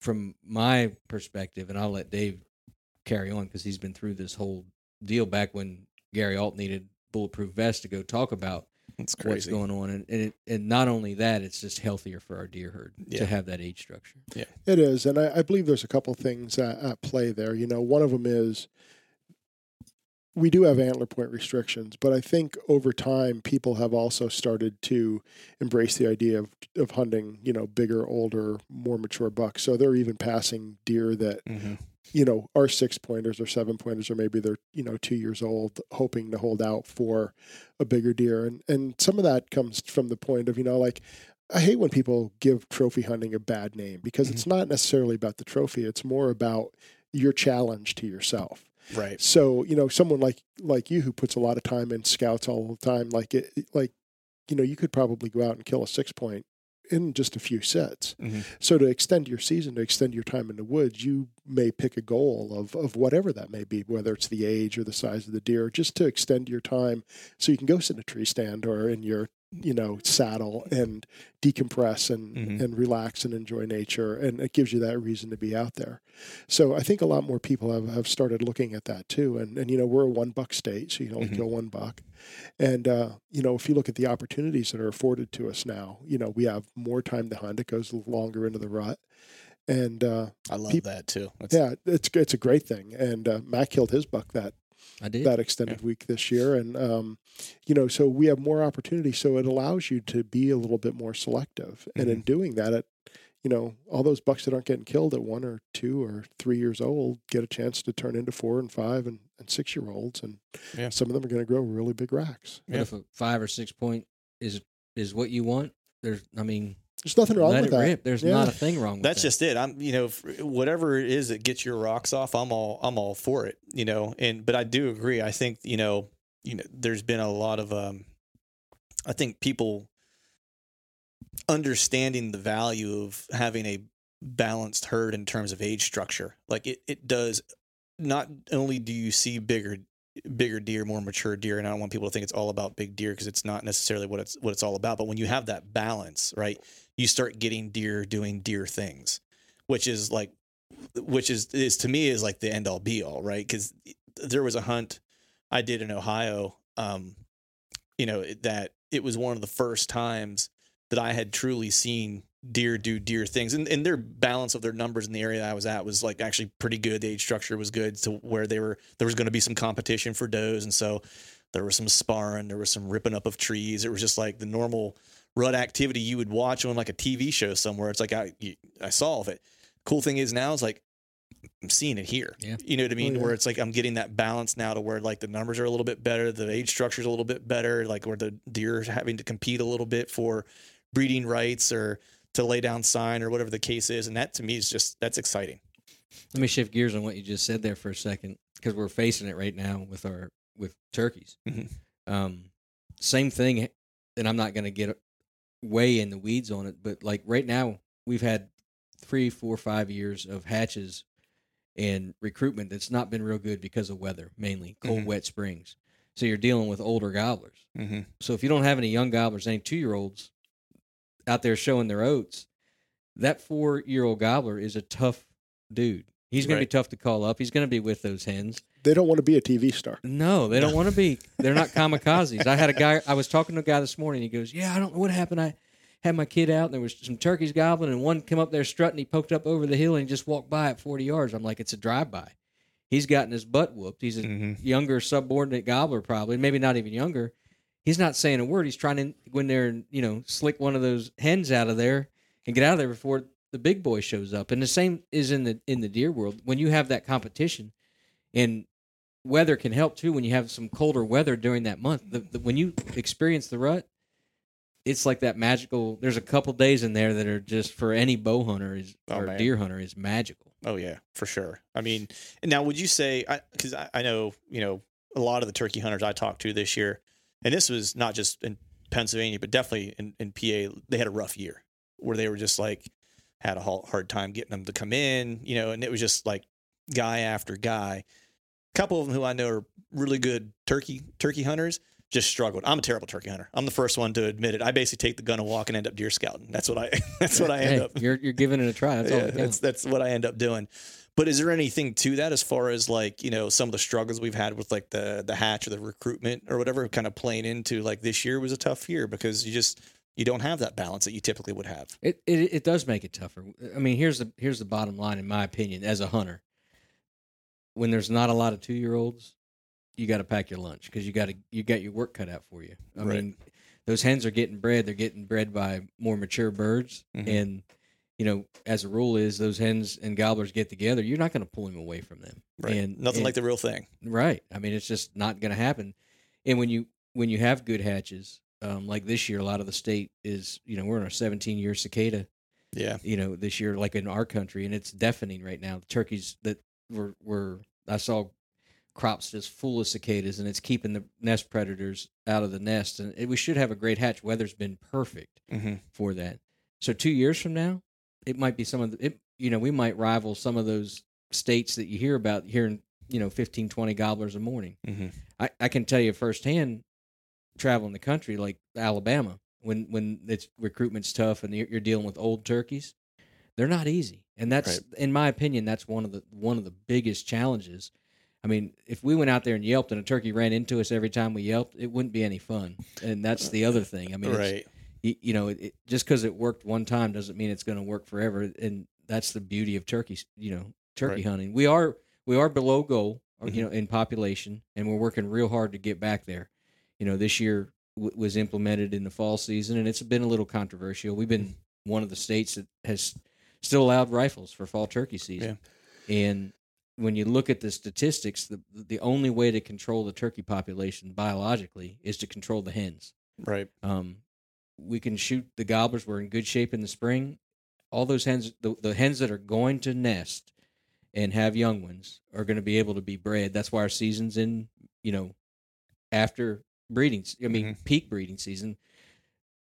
from my perspective, and I'll let Dave carry on because he's been through this whole deal back when Gary Alt needed bulletproof vest to go talk about It's what's going on, and and, it, and not only that, it's just healthier for our deer herd Yeah. to have that age structure. It is, and I, I believe there's a couple things at, at play there. You know, one of them is we do have antler point restrictions, but I think over time people have also started to embrace the idea of of hunting, you know, bigger, older, more mature bucks. So they're even passing deer that Mhm. you know are six pointers or seven pointers, or maybe they're you know two years old, hoping to hold out for a bigger deer, and and some of that comes from the point of you know like I hate when people give trophy hunting a bad name because it's not necessarily about the trophy. It's more about your challenge to yourself. Right. So you know, someone like like you who puts a lot of time in scouts all the time, like it, like you know, you could probably go out and kill a six point in just a few sets. Mhm. So to extend your season, to extend your time in the woods, you may pick a goal of of whatever that may be, whether it's the age or the size of the deer, just to extend your time, so you can go sit in a tree stand or in your you know saddle and decompress and Mhm. and relax and enjoy nature and it gives you that reason to be out there so i think a lot more people have, have started looking at that too and and you know we're a one buck state so you can only Mhm. kill one buck and uh, you know if you look at the opportunities that are afforded to us now you know we have more time to hunt it goes longer into the rut and uh, I love that too. That's, yeah it's it's a great thing and uh, matt killed his buck that I did. that extended week this year and um, you know so we have more opportunity so it allows you to be a little bit more selective and Mm-hmm. in doing that it you know all those bucks that aren't getting killed at one or two or three years old get a chance to turn into four and five and, and six year olds and Yeah. some of them are going to grow really big racks But Yeah. if a five or six point is is what you want, there's I mean, there's nothing wrong let with that rip. There's Yeah. not a thing wrong with that. That's that. just it. I'm, you know, whatever it is that gets your rocks off, I'm all, I'm all for it. You know, and but I do agree. I think you know, you know, there's been a lot of, um, I think people understanding the value of having a balanced herd in terms of age structure. Like it, it does. Not only do you see bigger, bigger deer, more mature deer, and I don't want people to think it's all about big deer because it's not necessarily what it's what it's all about. But when you have that balance, right, you start getting deer doing deer things, which is like, which is is to me is like the end all be all, right? Because there was a hunt I did in Ohio, um, you know, that it was one of the first times that I had truly seen deer do deer things and, and their balance of their numbers in the area I was at was like actually pretty good. The age structure was good to where they were there was going to be some competition for does and so there was some sparring, there was some ripping up of trees. It was just like the normal rut activity you would watch on like a TV show somewhere. It's like I you, I saw it. Cool thing is now is like I'm seeing it here. Yeah. You know what I mean? yeah. Where it's like I'm getting that balance now to where like the numbers are a little bit better, the age structure is a little bit better, like where the deer are having to compete a little bit for breeding rights or to lay down sign or whatever the case is. And that to me is just that's exciting. Let me shift gears on what you just said there for a second, because we're facing it right now with our with turkeys. Mhm. Um, same thing, and I'm not going to get way in the weeds on it, but like right now, we've had three, four, five years of hatches and recruitment that's not been real good because of weather, mainly cold, Mhm. wet springs. So you're dealing with older gobblers. Mm-hmm. So if you don't have any young gobblers, any two year olds out there showing their oats, that four year old gobbler is a tough dude. He's going to be tough to call up. He's going to be with those hens. They don't want to be a TV star. No, they don't want to be. They're not kamikazes. I had a guy. I was talking to a guy this morning. He goes, "Yeah, I don't know what happened. I had my kid out, and there was some turkeys gobbling, and one came up there strutting. He poked up over the hill and he just walked by at forty yards. I'm like, it's a drive by. He's gotten his butt whooped. He's a Mm-hmm. younger subordinate gobbler, probably, maybe not even younger. He's not saying a word. He's trying to go in there and you know slick one of those hens out of there and get out of there before the big boy shows up. And the same is in the in the deer world. When you have that competition, and weather can help too. When you have some colder weather during that month, the, the, when you experience the rut, it's like that magical. There's a couple days in there that are just for any bow hunter is Oh, or man. deer hunter is magical. Oh yeah, for sure. I mean, now would you say because I, I know you know a lot of the turkey hunters I talked to this year, and this was not just in Pennsylvania, but definitely in, in PA, they had a rough year where they were just like had a hard hard time getting them to come in, you know, and it was just like guy after guy. A couple of them who I know are really good turkey turkey hunters just struggled. I'm a terrible turkey hunter. I'm the first one to admit it. I basically take the gun and walk and end up deer scouting. That's what I that's what I end Hey, up you're you're giving it a try. That's yeah, that that's that's what I end up doing. But is there anything to that as far as like you know some of the struggles we've had with like the the hatch or the recruitment or whatever kind of playing into like this year was a tough year because you just you don't have that balance that you typically would have. It, it it does make it tougher. I mean, here's the here's the bottom line, in my opinion, as a hunter. When there's not a lot of two year olds, you got to pack your lunch because you got to you got your work cut out for you. I Right. mean, those hens are getting bred. They're getting bred by more mature birds, Mhm. and you know, as a rule, is those hens and gobblers get together, you're not going to pull them away from them. Right. And Nothing and- like the real thing. Right. I mean, it's just not going to happen. And when you when you have good hatches, um, like this year, a lot of the state is you know we're in our 17 year cicada. Yeah. You know, this year, like in our country, and it's deafening right now. The turkeys that were were I saw crops just full of cicadas, and it's keeping the nest predators out of the nest. And it, we should have a great hatch. Weather's been perfect Mm-hmm. for that. So two years from now, it might be some of the, it, you know, we might rival some of those states that you hear about hearing, you know, 15, 20 gobblers a morning. Mm-hmm. I, I can tell you firsthand, traveling the country like Alabama, when when it's recruitment's tough and you're, you're dealing with old turkeys, they're not easy, and that's in my opinion that's one of the one of the biggest challenges. I mean, if we went out there and yelped and a turkey ran into us every time we yelped, it wouldn't be any fun. And that's the other thing. I mean, right. you, you know, it, just because it worked one time doesn't mean it's going to work forever. And that's the beauty of turkey, you know, turkey Right. hunting. We are we are below goal, Mhm. you know, in population, and we're working real hard to get back there. You know, this year w- was implemented in the fall season, and it's been a little controversial. We've been one of the states that has still allowed rifles for fall turkey season, yeah. and when you look at the statistics, the the only way to control the turkey population biologically is to control the hens. Right. Um, we can shoot the gobblers. We're in good shape in the spring. All those hens, the, the hens that are going to nest and have young ones, are going to be able to be bred. That's why our season's in, you know, after breeding. I mean, peak breeding season.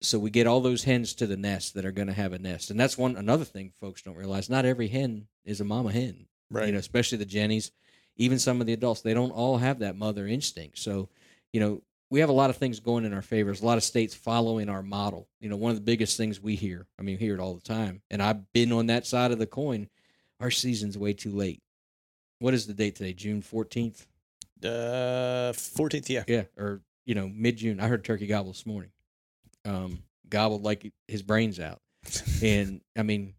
So we get all those hens to the nest that are going to have a nest, and that's one another thing folks don't realize. Not every hen is a mama hen Right. you know, especially the jennies, even some of the adults, they don't all have that mother instinct. So, you know, we have a lot of things going in our favor. There's a lot of states following our model. You know, one of the biggest things we hear, I mean, we hear it all the time, and I've been on that side of the coin. Our season's way too late. What is the date today? June 14th? Uh, 14th. Yeah. Yeah, or, you know, mid June. I heard turkey gobble this morning. Um, gobbled like his brains out. And I mean,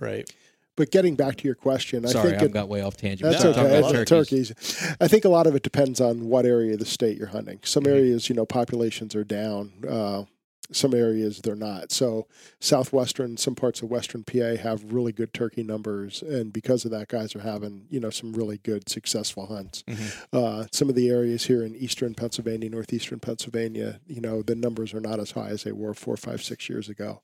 Right. But getting back to your question, I sorry, think I it, got way off tangent. That's No, okay. about turkeys. turkeys. I think a lot of it depends on what area of the state you're hunting. Some Mhm. areas, you know, populations are down. Uh, some areas they're not. So southwestern, some parts of western PA have really good turkey numbers, and because of that, guys are having you know some really good successful hunts. Uh, some of the areas here in eastern Pennsylvania, northeastern Pennsylvania, you know the numbers are not as high as they were four, five, six years ago.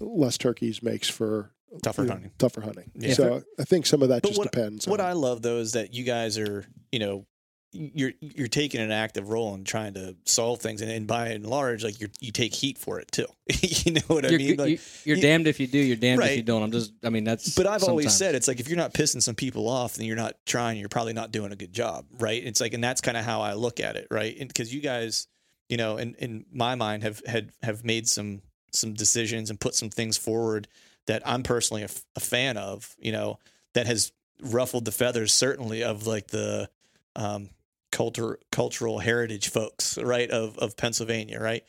Less turkeys makes for Tougher you know, hunting. Tougher hunting. Yeah. So I think some of that But just what- depends. What on, I love though is that you guys are, you know, you're you're taking an active role in trying to solve things, and, and by and large, like you you take heat for it too. you know what I you're, mean? Like, you, you're you- damned if you do. You're damned if you don't. I'm just. I mean, that's. but I've always said it's like if you're not pissing some people off, then you're not trying. You're probably not doing a good job, right? It's like, and that's kind of how I look at it, right? Because you guys, you know, in in my mind, have had have made some some decisions and put some things forward that I'm personally a, f- a fan of, you know, that has ruffled the feathers certainly of like the um, culture cultural heritage folks, right? Of of Pennsylvania, right?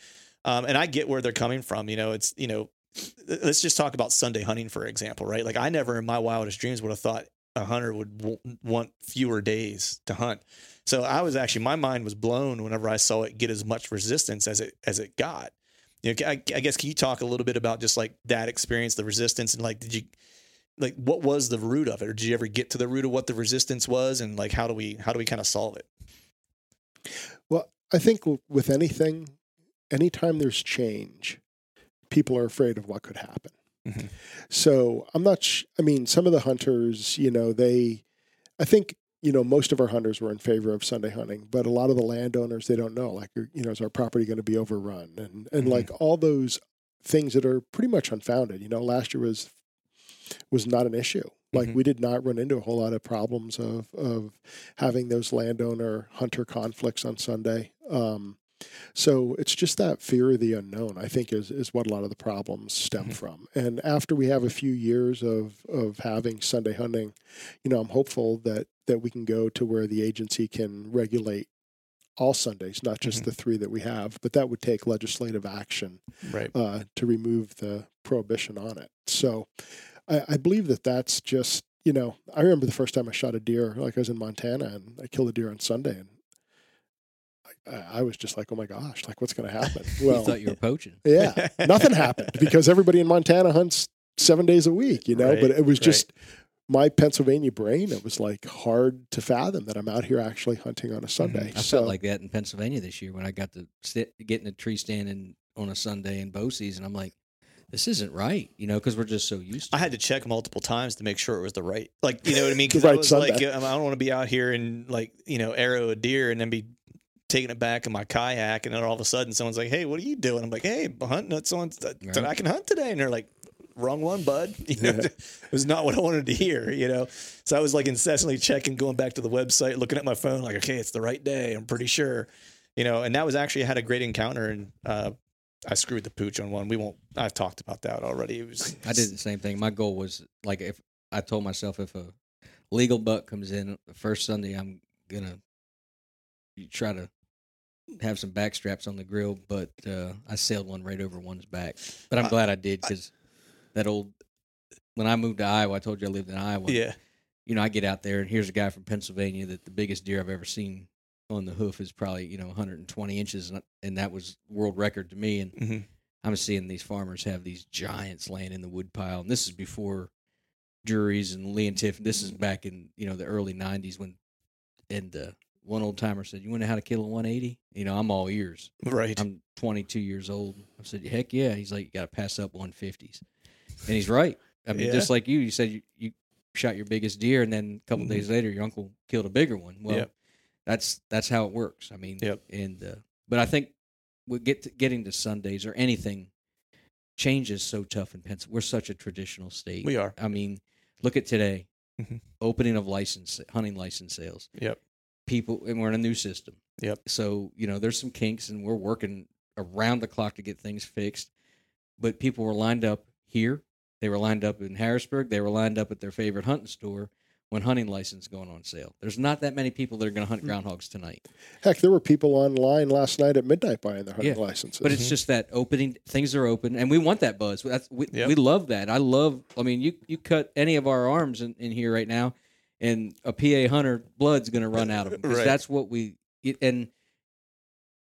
Um, and I get where they're coming from. You know, it's you know, let's just talk about Sunday hunting for example, right? Like I never in my wildest dreams would have thought a hunter would w- want fewer days to hunt. So I was actually my mind was blown whenever I saw it get as much resistance as it as it got. You know, I, I guess can you talk a little bit about just like that experience, the resistance, and like did you like what was the root of it, or did you ever get to the root of what the resistance was, and like how do we how do we kind of solve it? Well, I think with anything, anytime there's change, people are afraid of what could happen. Mhm. So I'm not. Sh- I mean, some of the hunters, you know, they. I think you know most of our hunters were in favor of Sunday hunting, but a lot of the landowners they don't know. Like, you know, is our property going to be overrun, and and Mhm. like all those things that are pretty much unfounded. You know, last year was was not an issue. Like Mhm. we did not run into a whole lot of problems of of having those landowner hunter conflicts on Sunday. Um, so it's just that fear of the unknown, I think, is is what a lot of the problems stem Mhm. from. And after we have a few years of of having Sunday hunting, you know, I'm hopeful that that we can go to where the agency can regulate all Sundays, not just Mhm. the three that we have. But that would take legislative action Right. uh, to remove the prohibition on it. So I, I believe that that's just, you know, I remember the first time I shot a deer, like I was in Montana and I killed a deer on Sunday. And I, I was just like, oh my gosh, like what's going to happen? you Well, thought you were poaching. yeah, nothing happened because everybody in Montana hunts seven days a week, you know, Right, but it was right. just my Pennsylvania brain. It was like hard to fathom that I'm out here actually hunting on a Sunday. Mm-hmm. I so, felt like that in Pennsylvania this year when I got to sit, get in a tree stand on a Sunday in bow season. I'm like, this isn't right, you know, because we're just so used to. I had to check multiple times to make sure it was the right, like you know what I mean? The Because I was Sunday. like, um, I don't want to be out here and like you know arrow a deer and then be taking it back in my kayak, and then all of a sudden someone's like, "Hey, what are you doing?" I'm like, "Hey, I'm hunting. That's on. Right. I can hunt today," and they're like. Wrong one, bud. You know, Yeah. it was not what I wanted to hear. You know, so I was like incessantly checking, going back to the website, looking at my phone, like, okay, it's the right day. I'm pretty sure. You know, and that was actually I had a great encounter, and uh, I screwed the pooch on one. We won't. I've talked about that already. It was. I did the same thing. My goal was like if I told myself if a legal buck comes in the first Sunday, I'm gonna try to have some back straps on the grill. But uh, I sailed one right over one's back. But I'm I- glad I did because that old when I moved to Iowa, I told you I lived in Iowa. Yeah. You know, I get out there and here's a guy from Pennsylvania that the biggest deer I've ever seen on the hoof is probably you know 120 inches, and, and that was world record to me. And hmm I'm seeing these farmers have these giants laying in the wood pile, and this is before Drurys and Lee and Tiff. This is back in you know the early '90s when, and uh, one old timer said, "You want to know how to kill a 180?" You know, I'm all ears. Right. I'm 22 years old. I said, "Heck yeah!" He's like, "You got to pass up 150s," and he's right. I mean, Yeah. just like you, you said you, you shot your biggest deer, and then a couple Mhm. days later, your uncle killed a bigger one. Well, Yep. That's that's how it works. I mean, Yep. and uh, but I think we get to, getting to Sundays or anything change is so tough in Pennsylvania. We're such a traditional state. We are. I mean, look at today, Mhm. opening of license hunting license sales. Yep. People, and we're in a new system. Yep. So you know, there's some kinks, and we're working around the clock to get things fixed. But people were lined up here. They were lined up in Harrisburg. They were lined up at their favorite hunting store when hunting license going on sale. There's not that many people that are going to hunt hmm. groundhogs tonight. heck, there were people online last night at midnight buying their hunting Yeah, licenses. But it's mm-hmm. just that opening things are open, and we want that buzz. That's, we Yep. we love that. I love. I mean, you you cut any of our arms in, in here right now, and a PA hunter blood's going to run out of them because Right. that's what we. And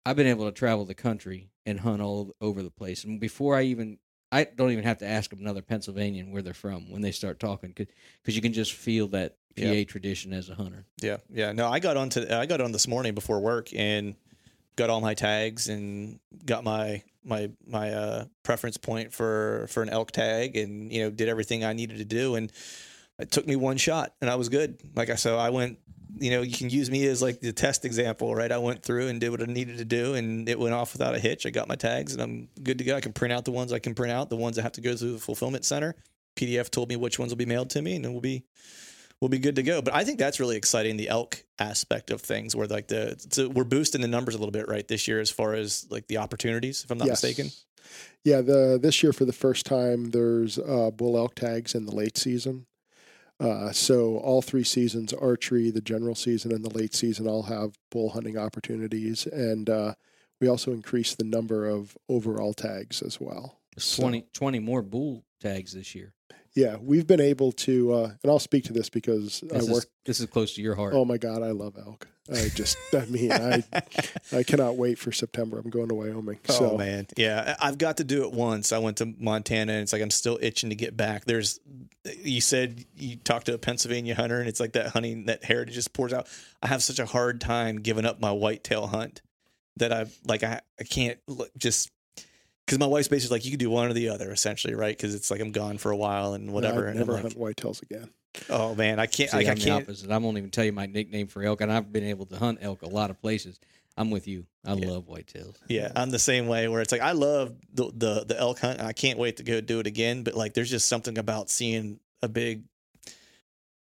I've been able to travel the country and hunt all over the place. And before I even, I don't even have to ask another Pennsylvanian where they're from when they start talking, because you can just feel that PA Yeah. tradition as a hunter. Yeah, yeah. No, I got on to I got on this morning before work and got all my tags and got my my my uh, preference point for for an elk tag and you know did everything I needed to do and it took me one shot and I was good. Like I so I went. You know, you can use me as like the test example, right? I went through and did what I needed to do, and it went off without a hitch. I got my tags, and I'm good to go. I can print out the ones I can print out, the ones that have to go through the fulfillment center. PDF told me which ones will be mailed to me, and then we'll be we'll be good to go. But I think that's really exciting, the elk aspect of things, where like the so we're boosting the numbers a little bit right this year as far as like the opportunities, if I'm not Yes. mistaken. Yeah, the this year for the first time, there's uh, bull elk tags in the late season. Uh, so all three seasons, archery, the general season, and the late season, all have bull hunting opportunities, and uh, we also increased the number of overall tags as well. So- 20, 20 more bull tags this year. Yeah, we've been able to, uh, and I'll speak to this because I work. is, this is close to your heart. Oh my God, I love elk. I just, I mean, I, I cannot wait for September. I'm going to Wyoming. so oh man, yeah, I- I've got to do it once. I went to Montana, and it's like I'm still itching to get back. There's, you said you talked to a Pennsylvania hunter, and it's like that hunting that heritage just pours out. I have such a hard time giving up my whitetail hunt that I like. I I can't look- just because my wife's basically like you can do one or the other essentially, right? Because it's like I'm gone for a while and whatever. I'd and I'm never like, hunt whitetails again. oh man, I can't. See, like, I I'm the can't. opposite. I won't even tell you my nickname for elk, and I've been able to hunt elk a lot of places. I'm with you. I Yeah. love whitetails. Yeah, I'm the same way. Where it's like I love the the the elk hunt. and I can't wait to go do it again. But like, there's just something about seeing a big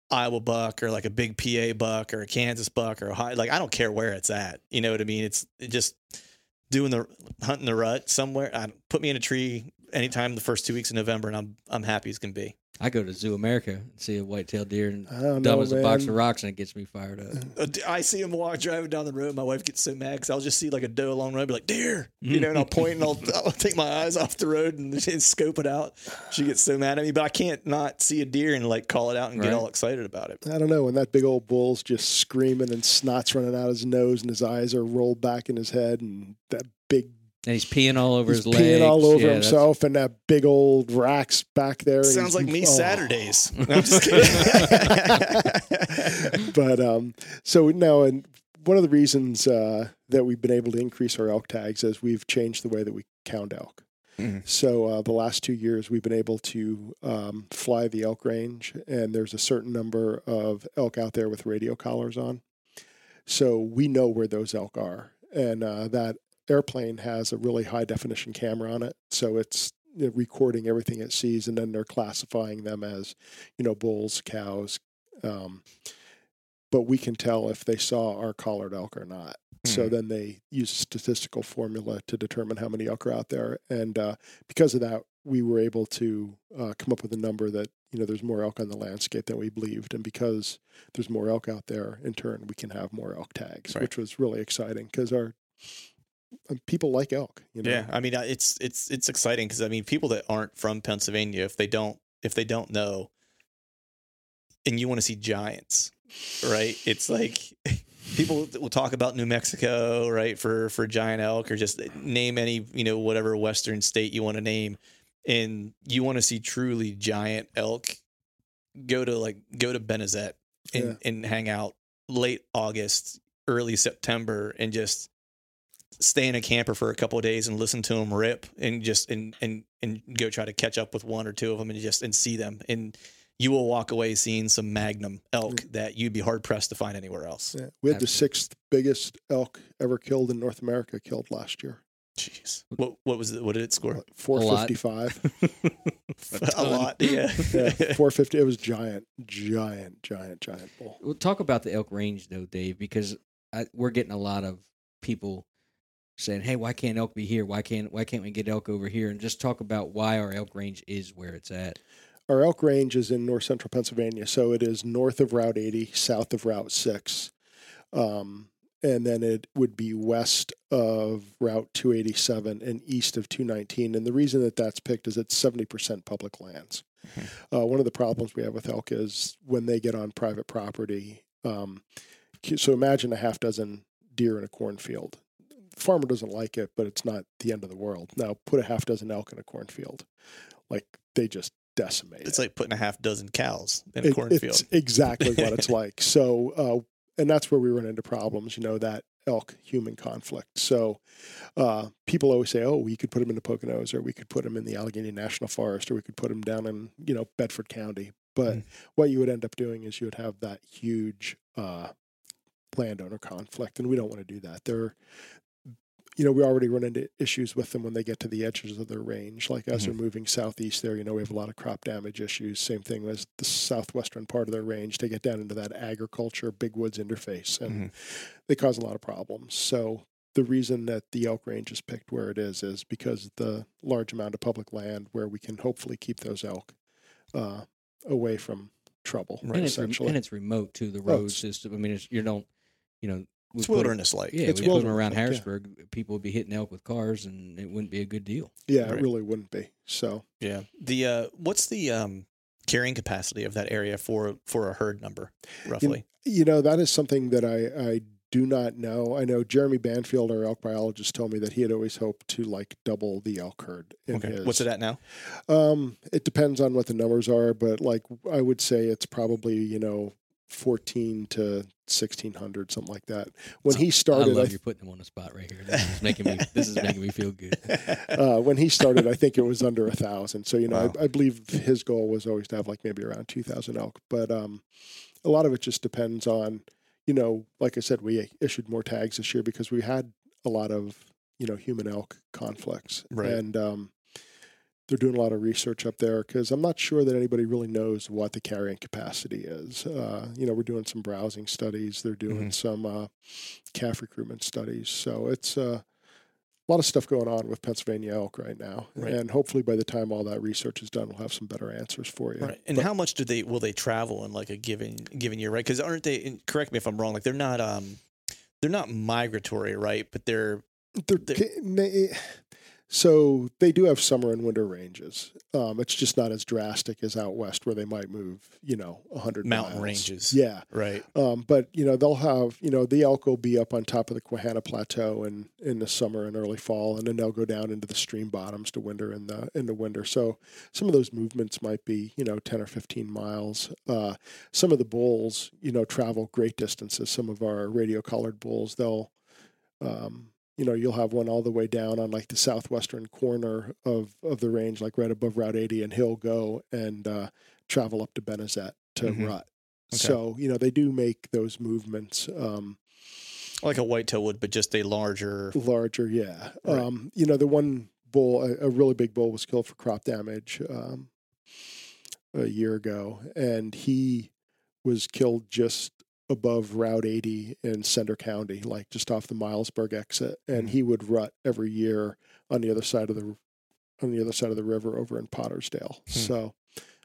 Iowa buck or like a big PA buck or a Kansas buck or a high. Like I don't care where it's at. You know what I mean? It's it just doing the hunting the rut somewhere. I, put me in a tree anytime the first two weeks of November, and I'm I'm happy as can be. I go to ZooAmerica and see a white-tailed deer and I don't dumb know, as a box of rocks, and it gets me fired up. Uh, I see him walk driving down the road. My wife gets so mad because I'll just see like a doe along the road, be like deer, you know, and I'll point and I'll, I'll take my eyes off the road and, and scope it out. She gets so mad at me, but I can't not see a deer and like call it out and get all excited about it. I don't know. When that big old bull's just screaming and snot's running out his nose and his eyes are rolled back in his head and that big And he's peeing all over he's his legs. peeing all over Yeah, that's- himself and that big old rack's back there. Sounds like me oh. Saturdays. No, I'm just kidding. but um, so now, and one of the reasons uh, that we've been able to increase our elk tags is we've changed the way that we count elk. Mhm. So uh, the last two years, we've been able to um, fly the elk range, and there's a certain number of elk out there with radio collars on. So we know where those elk are, and uh, that airplane has a really high definition camera on it, so it's recording everything it sees, and then they're classifying them as, you know, bulls, cows. Um, but we can tell if they saw our collared elk or not. So Mhm. then they use a statistical formula to determine how many elk are out there, and uh, because of that, we were able to uh, come up with a number that you know there's more elk on the landscape than we believed, and because there's more elk out there, in turn we can have more elk tags, Right. which was really exciting because our people like elk. You know? Yeah, I mean, uh, it's it's it's exciting because I mean, people that aren't from Pennsylvania, if they don't if they don't know, and you want to see giants, right? It's like people will talk about New Mexico, right, for for giant elk, or just name any you know whatever Western state you want to name, and you want to see truly giant elk, go to like go to Benezette and Yeah. and hang out late August, early September, and just stay in a camper for a couple of days and listen to them rip and just and and and go try to catch up with one or two of them and just and see them and you will walk away seeing some magnum elk that you'd be hard pressed to find anywhere else. Yeah. We had the sixth biggest elk ever killed in North America killed last year. Jeez, what what was it? What did it score? Four lot. fifty five. a lot, yeah. yeah, four fifty. It was giant, giant, giant, giant bull. Well, talk about the elk range though, Dave, because I, we're getting a lot of people saying, "Hey, why can't elk be here? Why can't why can't we get elk over here?" And just talk about why our elk range is where it's at. Our elk range is in north central Pennsylvania, so it is north of Route 80, south of Route 6. Um, and then it would be west of Route 287 and east of 219. And the reason that that's picked is it's 70% public lands. Uh, one of the problems we have with elk is when they get on private property. Um, so imagine a half dozen deer in a cornfield. Farmer doesn't like it, but it's not the end of the world. Now put a half dozen elk in a cornfield, like they just decimate. It's it. like putting a half dozen cows in a cornfield. It's exactly what it's like. So, uh, and that's where we run into problems. You know that elk human conflict. So, uh, people always say, "Oh, we could put them in the Poconos, or we could put them in the Allegheny National Forest, or we could put them down in you know Bedford County." But Mm. what you would end up doing is you would have that huge uh, landowner conflict, and we don't want to do that. They're you know, we already run into issues with them when they get to the edges of their range. Like as they're moving southeast there, you know, we have a lot of crop damage issues. Same thing as the southwestern part of their range. They get down into that agriculture, big woods interface, and they cause a lot of problems. So the reason that the elk range is picked where it is is because the large amount of public land where we can hopefully keep those elk uh, away from trouble, Right. and it's and it's remote to The Oh, road it's- system. I mean, it's, you don't, you know, It's put 'em- wilderness like. Yeah, It's we put them wilderness-like, around yeah. Harrisburg. People would be hitting elk with cars, and it wouldn't be a good deal. yeah, Right. it really wouldn't be. So Yeah. The uh, what's the um, carrying capacity of that area for for a herd number roughly? You know, that is something that I, I do not know. I know Jeremy Banfield, our elk biologist, told me that he had always hoped to like double the elk herd. In okay. his. What's it at now? Um, it depends on what the numbers are, but like I would say it's probably you know fourteen to sixteen hundred, something like that. When he started, I started, love I you putting him on the spot right here. This is making me. This is making me feel good. uh, when he started, I think it was under a thousand. So you know, Wow. I, I believe his goal was always to have like maybe around two thousand elk. But um, a lot of it just depends on, you know, like I said, we issued more tags this year because we had a lot of you know human elk conflicts, Right. and um, they're doing a lot of research up there because I'm not sure that anybody really knows what the carrying capacity is. Uh, you know, we're doing some browsing studies. They're doing Mhm. some uh, calf recruitment studies. So it's uh, a lot of stuff going on with Pennsylvania elk right now, Right. and hopefully by the time all that research is done, we'll have some better answers for you. Right. And But- how much do they will they travel in like a given given year, right? Because aren't they? and Correct me if I'm wrong. Like they're not um they're not migratory, right? But they're They're, They- ca- na- so they do have summer and winter ranges. Um, it's just not as drastic as out west where they might move, you know, hundred mountain miles. ranges, Yeah, right? Um, but you know they'll have you know the elk will be up on top of the Quehanna Plateau in in the summer and early fall, and then they'll go down into the stream bottoms to winter in the in the winter. So some of those movements might be you know ten or fifteen miles. Uh, some of the bulls you know travel great distances. Some of our radio collared bulls they'll um, you know you'll have one all the way down on like the southwestern corner of of the range, like right above Route 80, and he'll go and uh, travel up to Benezette to Mhm. rut. Okay. So you know they do make those movements um, Like a whitetail would, but just a larger. larger. Yeah, Right. um, you know the one bull, a, a really big bull, was killed for crop damage um, a year ago, and he was killed just above Route 80 in Centre County, like just off the Milesburg exit, and Mhm. he would rut every year on the other side of the on the other side of the river over in Pottersdale. Hmm. So.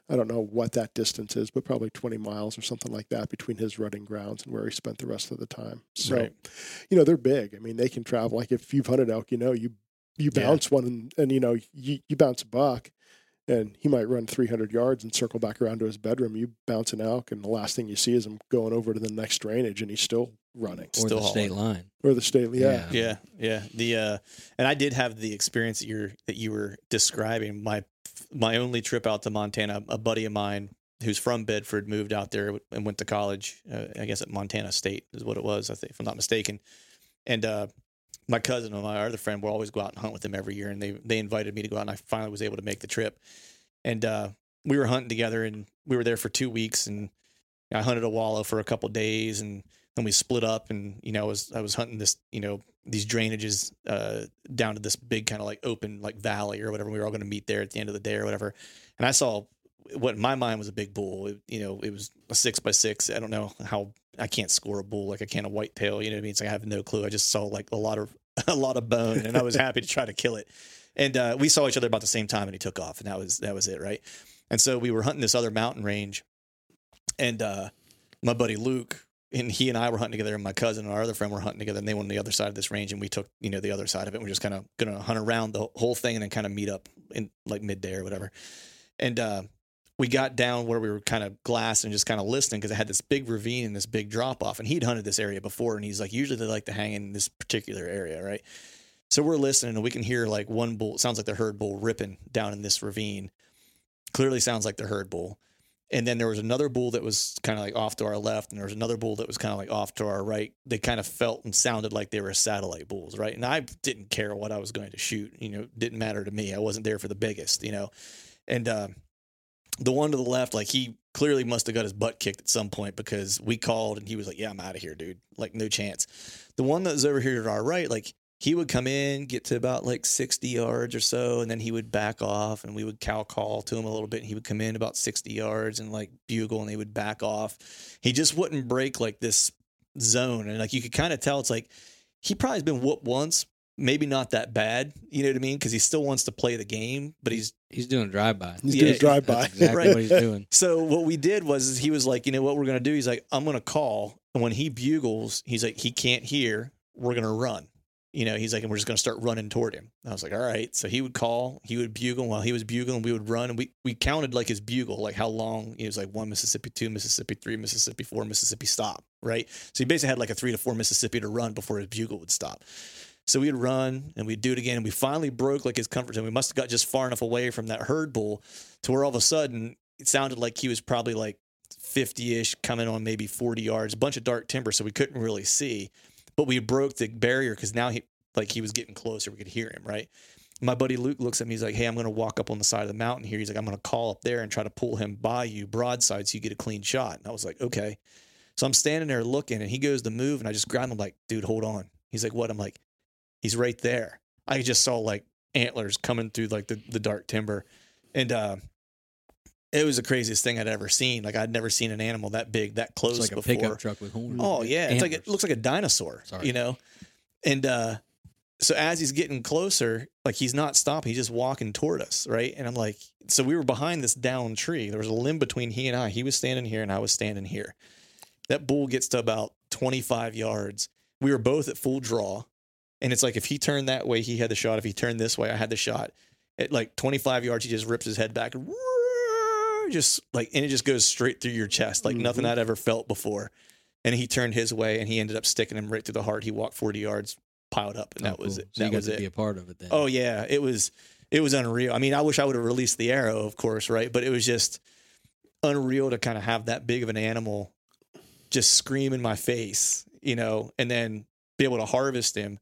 I don't know what that distance is, but probably 20 miles or something like that between his rutting grounds and where he spent the rest of the time. So, Right. you know, they're big. I mean, they can travel. Like if you've hunted elk, you know, you you Yeah. bounce one and, and you know you, you bounce a buck, and he might run 300 yards and circle back around to his bedroom. You bounce an elk, and the last thing you see is him going over to the next drainage, and he's still running Or Still the state line. or the state. Line. Yeah, Yeah, yeah. The uh, and I did have the experience that you're that you were describing. My my only trip out to Montana, a buddy of mine who's from Bedford moved out there and went to college. Uh, I guess at Montana State is what it was. I think, if I'm not mistaken. And uh, my cousin and my other friend will always go out and hunt with them every year, and they they invited me to go out, and I finally was able to make the trip. And uh, we were hunting together, and we were there for two weeks, and I hunted a wallow for a couple days, and then we split up, and you know, I was I was hunting this, you know, these drainages uh, down to this big kind of like open like valley or whatever. We were all going to meet there at the end of the day or whatever, and I saw what in my mind was a big bull. It, you know, it was a six by six. I don't know how I can't score a bull like I can a whitetail. You know what I mean? It's like I have no clue. I just saw like a lot of a lot of bone, and I was happy to try to kill it. And uh, we saw each other about the same time, and he took off, and that was that was it, right? And so we were hunting this other mountain range, and uh, my buddy Luke and he and I were hunting together, and my cousin and our other friend were hunting together, and they went on the other side of this range, and we took you know the other side of it. We're just kind of gonna hunt around the whole thing, and then kind of meet up in like midday or whatever. And uh, we got down where we were kind of glass and just kind of listening because I had this big ravine and this big drop off. And he'd hunted this area before, and he's like, usually they like to hang in this particular area, right? So we're listening, and we can hear like one bull. Sounds like the herd bull ripping down in this ravine. Clearly sounds like the herd bull. And then there was another bull that was kind of like off to our left, and there was another bull that was kind of like off to our right. They kind of felt and sounded like they were satellite bulls, right? And I didn't care what I was going to shoot, you know, didn't matter to me. I wasn't there for the biggest, you know. And uh, the one to the left, like he clearly must have got his butt kicked at some point because we called and he was like, "Yeah, I'm out of here, dude. Like no chance." The one that was over here to our right, like he would come in, get to about like 60 yards or so, and then he would back off and we would cow call to him a little bit. And he would come in about 60 yards and like bugle and he would back off. He just wouldn't break like this zone. And like you could kind of tell it's like he probably has been whooped once, maybe not that bad. You know what I mean? Because he still wants to play the game, but he's He's doing drive by. He's Yeah, doing drive by. Exactly Right. what he's doing. So what we did was he was like, you know what we're gonna do? He's like, I'm gonna call, and when he bugles, he's like, he can't hear. We're gonna run. You know, he's like, and we're just gonna start running toward him. I was like, all right. So he would call, he would bugle. While he was bugling, we would run, and we we counted like his bugle, like how long. He was like one Mississippi, two Mississippi, three Mississippi, four Mississippi, stop. Right. So he basically had like a three to four Mississippi to run before his bugle would stop. So we'd run and we'd do it again. And we finally broke like his comfort zone. We must have got just far enough away from that herd bull to where all of a sudden it sounded like he was probably like 50 ish coming on maybe 40 yards, a bunch of dark timber. So we couldn't really see. But we broke the barrier because now he, like, he was getting closer. We could hear him, right? My buddy Luke looks at me. He's like, Hey, I'm going to walk up on the side of the mountain here. He's like, I'm going to call up there and try to pull him by you broadside so you get a clean shot. And I was like, Okay. So I'm standing there looking and he goes to move and I just grab him like, dude, hold on. He's like, what? I'm like, he's right there. I just saw like antlers coming through like the, the dark timber. And uh it was the craziest thing I'd ever seen. Like I'd never seen an animal that big, that close It's like a before. pickup truck with horns. Oh yeah, it's like it looks like a dinosaur. Sorry. You know, and uh, so as he's getting closer, like he's not stopping, he's just walking toward us, right? And I'm like, so we were behind this down tree. There was a limb between he and I. He was standing here, and I was standing here. That bull gets to about 25 yards. We were both at full draw, and it's like if he turned that way, he had the shot. If he turned this way, I had the shot. At like 25 yards, he just rips his head back and just like, and it just goes straight through your chest, like mm-hmm. nothing I'd ever felt before. And he turned his way, and he ended up sticking him right through the heart. He walked 40 yards, piled up, and Oh, that was oh, cool. it. So that was it. be a part of it then. Oh yeah, it was it was unreal. I mean, I wish I would have released the arrow, of course, right? But it was just unreal to kind of have that big of an animal just scream in my face, you know, and then be able to harvest him.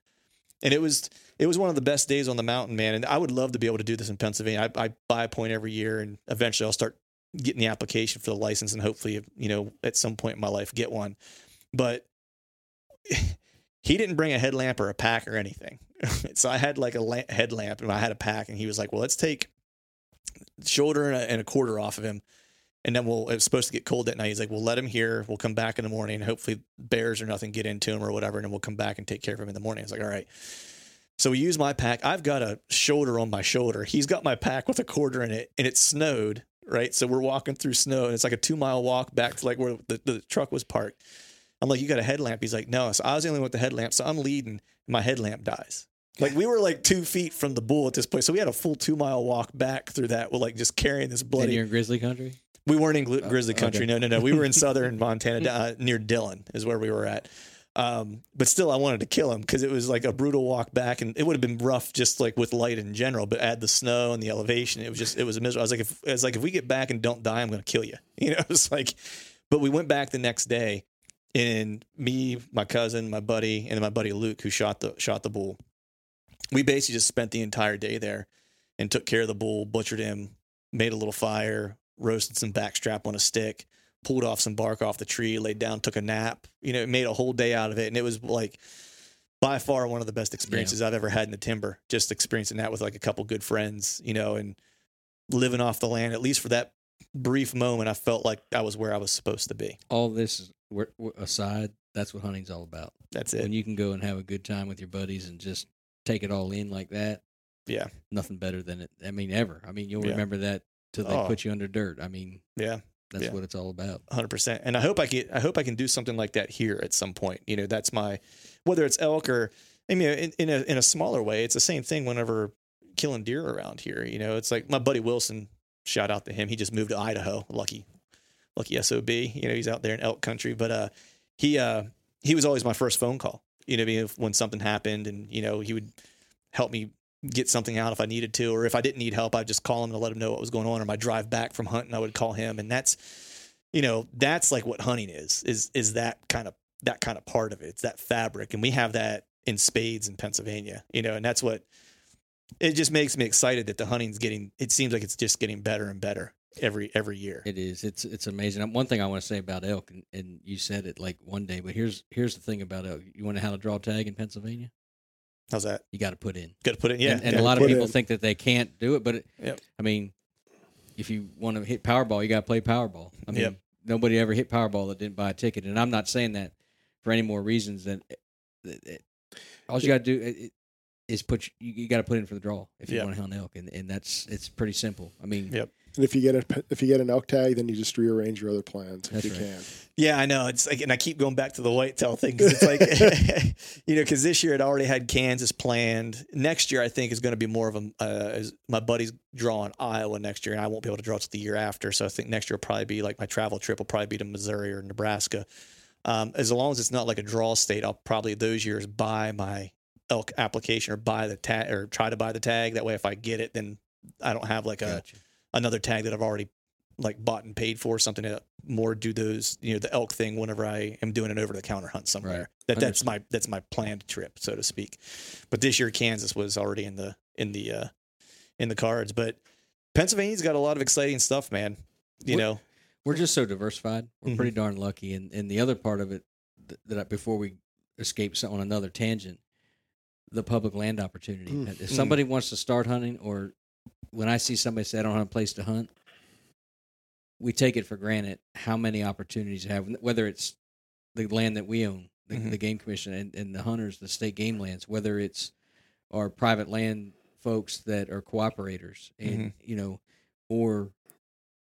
And it was it was one of the best days on the mountain, man. And I would love to be able to do this in Pennsylvania. I, I buy a point every year, and eventually I'll start getting the application for the license, and hopefully, you know, at some point in my life, get one. But he didn't bring a headlamp or a pack or anything. so I had like a la- headlamp and I had a pack, and he was like, "Well, let's take shoulder and a, and a quarter off of him, and then we'll." It was supposed to get cold that night. He's like, "We'll let him here. We'll come back in the morning. Hopefully, bears or nothing get into him or whatever, and then we'll come back and take care of him in the morning." I was like, "All right." So we use my pack. I've got a shoulder on my shoulder. He's got my pack with a quarter in it, and it snowed. Right, so we're walking through snow, and it's like a two mile walk back to like where the, the truck was parked. I'm like, you got a headlamp? He's like, no. So I was the only one with the headlamp. So I'm leading. And my headlamp dies. Like we were like two feet from the bull at this point. So we had a full two mile walk back through that with like just carrying this and bloody. you're in grizzly country. We weren't in Gri- Grizzly okay. Country. No, no, no. We were in southern Montana, uh, near Dillon, is where we were at. Um, but still, I wanted to kill him because it was like a brutal walk back, and it would have been rough just like with light in general. But add the snow and the elevation, it was just it was miserable. I was like, if I was like, if we get back and don't die, I'm going to kill you. You know, it's like. But we went back the next day, and me, my cousin, my buddy, and my buddy Luke, who shot the shot the bull. We basically just spent the entire day there, and took care of the bull, butchered him, made a little fire, roasted some backstrap on a stick, pulled off some bark off the tree, laid down, took a nap. You know, made a whole day out of it. And it was like by far one of the best experiences I've ever had in the timber. Just experiencing that with like a couple good friends, you know, and living off the land, at least for that brief moment, I felt like I was where I was supposed to be. All this is we're, we're aside. That's what hunting's all about. That's it. When you can go and have a good time with your buddies and just take it all in like that. Yeah. Nothing better than it. I mean, ever. I mean, you'll Yeah. remember that till they Oh. put you under dirt. I mean, Yeah. that's Yeah. what it's all about. hundred percent. And I hope I get, I hope I can do something like that here at some point. You know, that's my, whether it's elk or, I mean, in, in a in a smaller way, it's the same thing. Whenever killing deer around here, you know, it's like my buddy Wilson shout out to him. He just moved to Idaho. Lucky, lucky sob. You know, he's out there in elk country. But uh, he uh, he was always my first phone call. You know, when something happened, and you know, he would help me get something out if I needed to, or if I didn't need help, I'd just call him to let him know what was going on. Or my drive back from hunting, I would call him, and that's, you know, that's like what hunting is is is that kind of that kind of part of it. It's that fabric, and we have that in spades in Pennsylvania. You know, and that's what it just makes me excited that the hunting's getting. It seems like it's just getting better and better every every year. It is. It's it's amazing. One thing I want to say about elk, and, and you said it like one day, but here's here's the thing about elk. You want to how to draw tag in Pennsylvania? How's that? You got to put in. Got to put it. Yeah, and, and a lot of people in. think that they can't do it, but it, Yep. I mean, if you want to hit Powerball, you got to play Powerball. I mean, Yep. nobody ever hit Powerball that didn't buy a ticket, and I'm not saying that for any more reasons than that- that- all you got to do i- i- is put you, you got to put in for the draw if you Yep. want to hunt elk, and, and that's it's pretty simple. I mean, Yep. And if you get a if you get an elk tag, then you just rearrange your other plans if That's you right. can. Yeah, I know. It's like, and I keep going back to the whitetail thing 'cause it's like, you know, because this year I'd already had Kansas planned. Next year, I think is going to be more of a. Uh, is my buddy's drawing Iowa next year, and I won't be able to draw till the year after. So I think next year will probably be like my travel trip will probably be to Missouri or Nebraska. Um, as long as it's not like a draw state, I'll probably those years buy my elk application or buy the tag or try to buy the tag. That way, if I get it, then I don't have like a gotcha. Another tag that I've already like bought and paid for, something to more do those, you know, the elk thing whenever I am doing an over the counter hunt somewhere. Right. That that's my that's my planned trip, so to speak. But this year Kansas was already in the in the uh in the cards. But Pennsylvania's got a lot of exciting stuff, man. You What- know. We're just so diversified. We're Mhm. pretty darn lucky. And and the other part of it th- that I, before we escape on another tangent, the public land opportunity. Mm. If somebody wants to start hunting, or when I see somebody say I don't have a place to hunt, we take it for granted how many opportunities you have. Whether it's the land that we own, the, Mhm. the game commission, and, and the hunters, the state game lands, whether it's our private land folks that are cooperators, and you know, or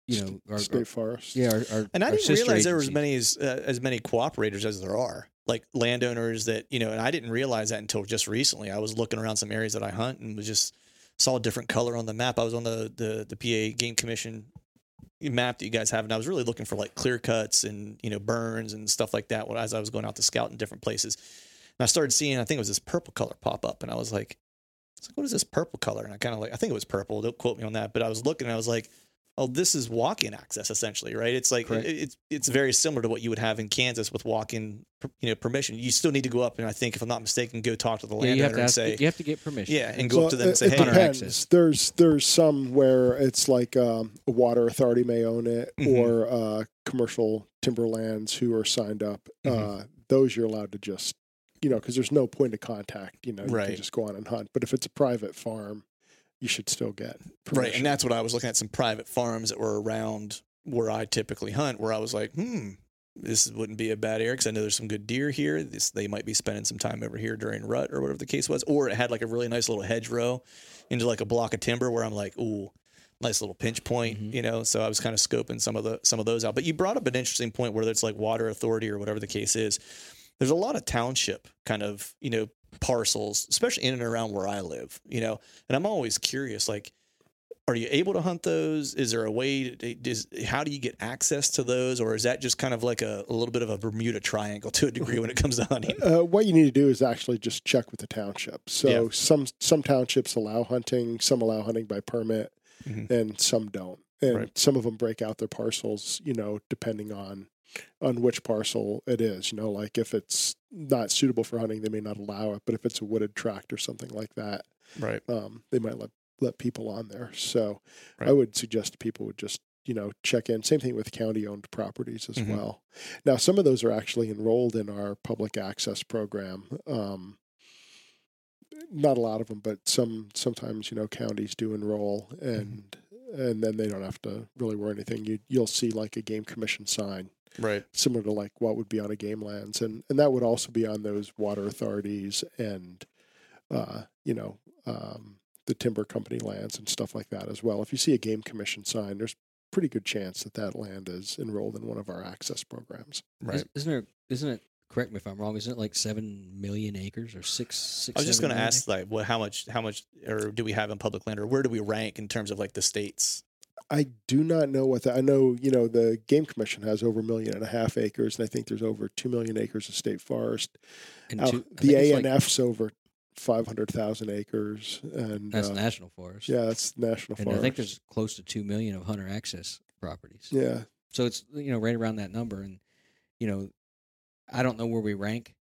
you know, our, State our- forest. yeah, our, our, And I our didn't sister realize there were as many as uh, as many cooperators as there are, like landowners that you know. And I didn't realize that until just recently. I was looking around some areas that I hunt and was just saw a different color on the map. I was on the the the PA Game Commission map that you guys have, and I was really looking for like clear cuts and you know burns and stuff like that. As I was going out to scout in different places, and I started seeing, I think it was this purple color pop up, and I was like, "It's like what is this purple color?" And I kind of like, I think it was purple. Don't quote me on that, but I was looking, and I was like oh, this is walk-in access essentially, right? It's like it, it's it's very similar to what you would have in Kansas with walk-in, you know, permission. You still need to go up and I think, if I'm not mistaken, go talk to the Yeah, landowner you have to and ask, say, you have to get permission. yeah, and go So up to them and say, it hey, depends. access. There's there's some where it's like um, a water authority may own it, Mhm. or uh, commercial timberlands who are signed up. Mhm. Uh, those you're allowed to just, you know, because there's no point of contact. You know, you Right. can just go on and hunt. But if it's a private farm, you should still get permission. right, and that's what I was looking at some private farms that were around where I typically hunt, where I was like, hmm. This wouldn't be a bad area because I know there's some good deer here. This they might be spending some time over here during rut or whatever the case was. Or it had like a really nice little hedgerow into like a block of timber where I'm like, ooh, nice little pinch point, Mhm. you know. So I was kind of scoping some of the some of those out. But you brought up an interesting point, whether it's like water authority or whatever the case is. There's a lot of township kind of you know parcels, especially in and around where I live, you know. And I'm always curious, like, are you able to hunt those? Is there a way? To, is, how do you get access to those, or is that just kind of like a, a little bit of a Bermuda Triangle to a degree when it comes to hunting? Uh, what you need to do is actually just check with the township. So Yeah. some some townships allow hunting, some allow hunting by permit, Mhm. and some don't. And Right. some of them break out their parcels, you know, depending on on which parcel it is. You know, like if it's not suitable for hunting, they may not allow it. But if it's a wooded tract or something like that, Right. um, they might let let people on there. So I would suggest people would just you know check in. Same thing with county owned properties as Mhm. well. Now some of those are actually enrolled in our public access program. Um, not a lot of them, but some sometimes you know counties do enroll and. And then they don't have to really wear anything. You you'll see like a game commission sign Right. similar to like what would be on a game lands and and that would also be on those water authorities and uh you know um the timber company lands and stuff like that as well if you see a game commission sign there's pretty good chance that that land is enrolled in one of our access programs Right. Is- Isn't there? Isn't it? Correct me if I'm wrong. Isn't it like seven million acres or six? six I was just going to million ask, like, what, how much, how much, or do we have in public land, or where do we rank in terms of like the states? I do not know what that. I know you know the game commission has over a million and a half acres, and I think there's over two million acres of state forest. And two- I the ANF's like- over five hundred thousand acres, and That's uh, national forest. yeah, that's national and forest. I think there's close to two million of hunter access properties. yeah, So it's you know right around that number, and you know, I don't know where we rank,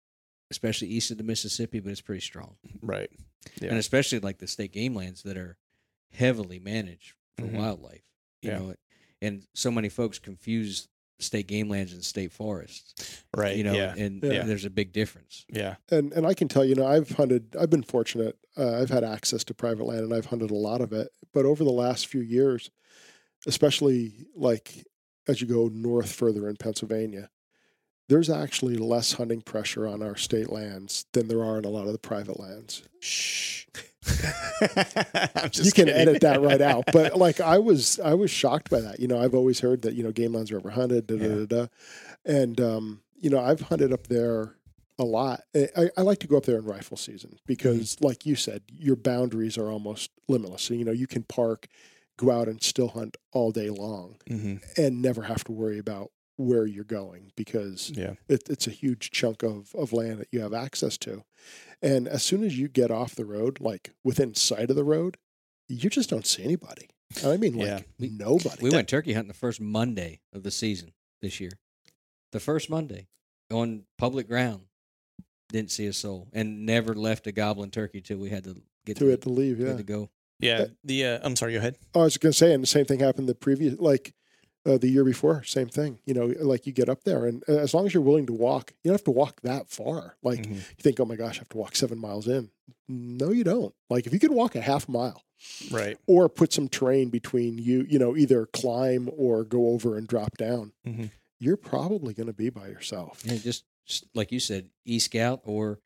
especially east of the Mississippi, but it's pretty strong, Right. Yeah. and especially like the state game lands that are heavily managed for Mhm. wildlife. You Yeah. know, and so many folks confuse state game lands and state forests. Right. You know, yeah. and Yeah. there's a big difference. Yeah. and and I can tell you know I've hunted. I've been fortunate. Uh, I've had access to private land, and I've hunted a lot of it. But over the last few years, especially like as you go north further in Pennsylvania, there's actually less hunting pressure on our state lands than there are in a lot of the private lands. Shh. You can kidding. edit that right out. But like I was, I was shocked by that. You know, I've always heard that you know game lands are overhunted, da da da da, and um, you know I've hunted up there a lot. I- I, like to go up there in rifle season because, like you said, your boundaries are almost limitless. So you know you can park, go out and still hunt all day long, Mhm. and never have to worry about where you're going because Yeah. it, it's a huge chunk of, of land that you have access to. And as soon as you get off the road, like within sight of the road, you just don't see anybody. I mean, like Yeah. We- nobody. We went turkey hunting the first Monday of the season this year. The first Monday on public ground. Didn't see a soul and never left a goblin turkey till we had to get to it to leave. we Yeah. had to go. Yeah. The uh, I'm sorry. Go ahead. Oh, I was going to say, and the same thing happened the previous, like uh, the year before, same thing. You know, like you get up there, and uh, as long as you're willing to walk, you don't have to walk that far. Like Mhm. you think, oh my gosh, I have to walk seven miles in. No, you don't. Like if you could walk a half mile, Right. or put some terrain between you, you know, either climb or go over and drop down, Mhm. you're probably going to be by yourself. Yeah, just, just like you said, e scout or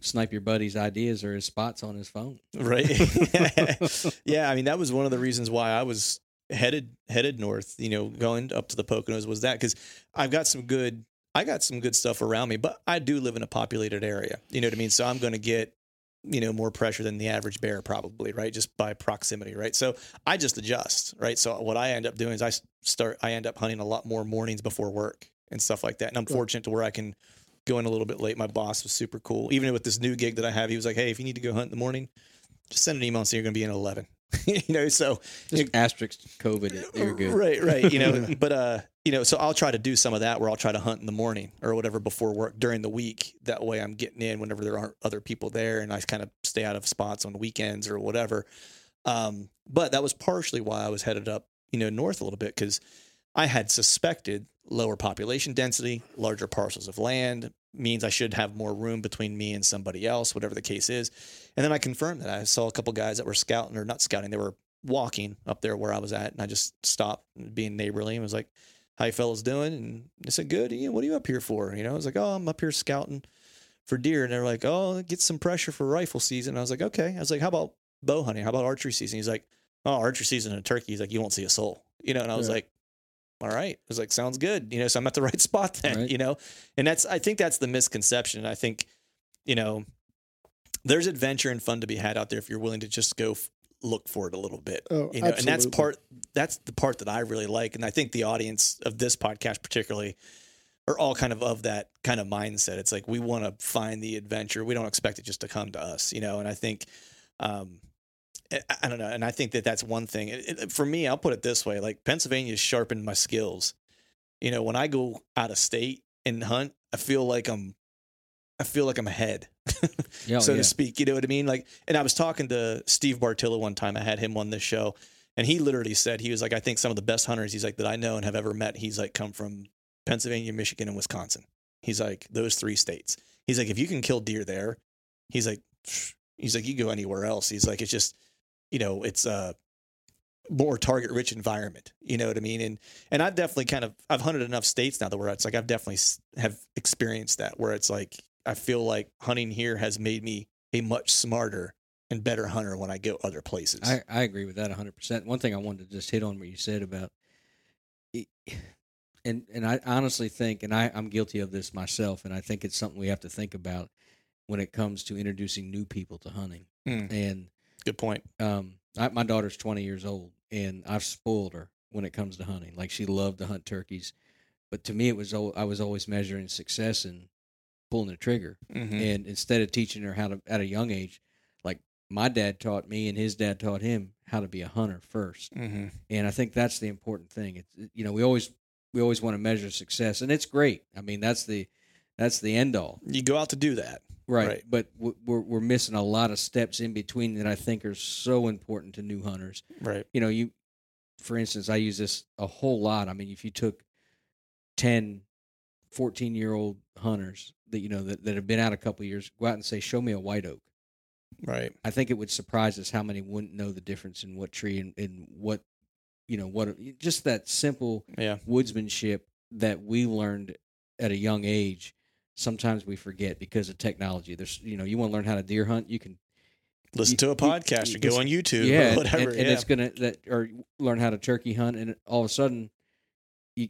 snipe your buddy's ideas or his spots on his phone. Right. yeah. I mean, that was one of the reasons why I was headed headed north. You know, going up to the Poconos was that because I've got some good. I got some good stuff around me, but I do live in a populated area. You know what I mean? So I'm going to get, you know, more pressure than the average bear probably, right? Just by proximity, right? So I just adjust, right? So what I end up doing is i start, I end up hunting a lot more mornings before work and stuff like that. And I'm fortunate to where I can go in a little bit late. My boss was super cool. Even with this new gig that I have, he was like, "Hey, if you need to go hunt in the morning, just send an email and say you're going to be in at 11." you know, so Just asterisk COVID. it, You're good. Right, right. You know, but uh, you know, so I'll try to do some of that where I'll try to hunt in the morning or whatever before work during the week. That way I'm getting in whenever there aren't other people there and I kind of stay out of spots on weekends or whatever. Um, but that was partially why I was headed up, you know, north a little bit because I had suspected lower population density, larger parcels of land means I should have more room between me and somebody else, whatever the case is. And then I confirmed that I saw a couple guys that were scouting or not scouting, they were walking up there where I was at, and I just stopped being neighborly and was like, "How you fellas doing?" And they said, "Good. Know, what are you up here for?" You know, I was like, "Oh, I'm up here scouting for deer," and they're like, "Oh, get some pressure for rifle season." I was like, "Okay." I was like, "How about bow hunting? How about archery season?" He's like, "Oh, archery season and turkey." He's like, "You won't see a soul," you know, and I was Yeah. like. All right. I was like, sounds good. You know, so I'm at the right spot then, Right. you know? And that's, I think that's the misconception. I think, you know, there's adventure and fun to be had out there if you're willing to just go f- look for it a little bit. Oh, you know, and that's part that's the part that I really like, and I think the audience of this podcast particularly are all kind of of that kind of mindset. It's like we want to find the adventure. We don't expect it just to come to us, you know. And I think, um, I, don't know, and I think that that's one thing. It, it- for me, I'll put it this way: like Pennsylvania sharpened my skills. You know, when I go out of state and hunt, I feel like I'm, I feel like I'm ahead oh, so yeah. to speak. You know what I mean? Like, and I was talking to Steve Bartylla one time. I had him on this show, and he literally said he was like, I think some of the best hunters he's like that I know and have ever met. He's like come from Pennsylvania, Michigan, and Wisconsin. He's like those three states. He's like if you can kill deer there, he's like, he's like you go anywhere else. He's like it's just, you know, it's a more target rich environment. You know what I mean? And and I've definitely kind of I've hunted enough states now that where it's like I've definitely have experienced that where it's like I feel like hunting here has made me a much smarter and better hunter when I go other places. I, I agree with that 100%. One thing I wanted to just hit on what you said about it- and and I honestly think and I I'm guilty of this myself and I think it's something we have to think about when it comes to introducing new people to hunting. Mm. And Good point. um I, my daughter's 20 years old and I've spoiled her when it comes to hunting. Like she loved to hunt turkeys, but to me, it was I was always measuring success and pulling the trigger. Mhm. And instead of teaching her how to at a young age, like my dad taught me and his dad taught him how to be a hunter first. Mhm. And I think that's the important thing. It's you know we always we always want to measure success, and it's great. I mean that's the that's the end all. You go out to do that. Right. Right. But we're we're missing a lot of steps in between that I think are so important to new hunters. Right. You know, you for instance, I use this a whole lot. I mean, if you took 10 14 year old hunters that you know that, that have been out a couple of years, go out and say, "Show me a white oak." Right. I think it would surprise us how many wouldn't know the difference in what tree and, and what you know what just that simple Yeah. woodsmanship that we learned at a young age sometimes we forget because of technology there's you know you want to learn how to deer hunt you can Listen You- to a you- podcast or go on YouTube yeah or whatever. and, and yeah. it's gonna that or learn how to turkey hunt and all of a sudden you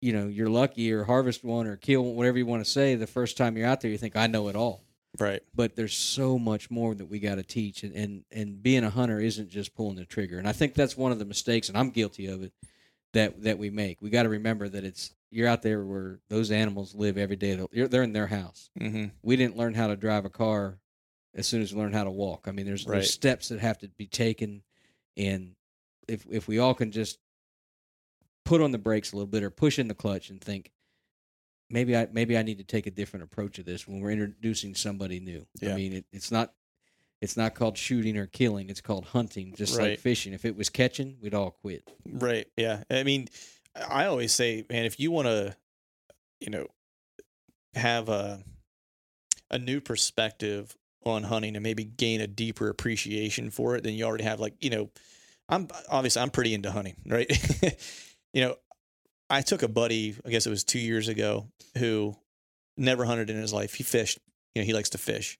you know you're lucky or harvest one or kill one, whatever you want to say the first time you're out there you think i know it all right. but there's so much more that we got to teach and, and and being a hunter isn't just pulling the trigger and i think that's one of the mistakes and i'm guilty of it that that we make we got to remember that it's you're out there where those animals live every day they're, they're in their house Mm-hmm. we didn't learn how to drive a car as soon as we learned how to walk i mean there's, Right. there's steps that have to be taken and if if we all can just put on the brakes a little bit or push in the clutch and think maybe I maybe I need to take a different approach to this when we're introducing somebody new. Yeah. I mean, it, it's not it's not called shooting or killing; it's called hunting, just like fishing. If it was catching, we'd all quit. Right. Yeah. I mean, I always say, man, if you want to, you know, have a a new perspective on hunting and maybe gain a deeper appreciation for it than you already have, like, you know, I'm obviously I'm pretty into hunting, right? you know, I took a buddy, I guess it was two years ago, who never hunted in his life. He fished, you know, he likes to fish,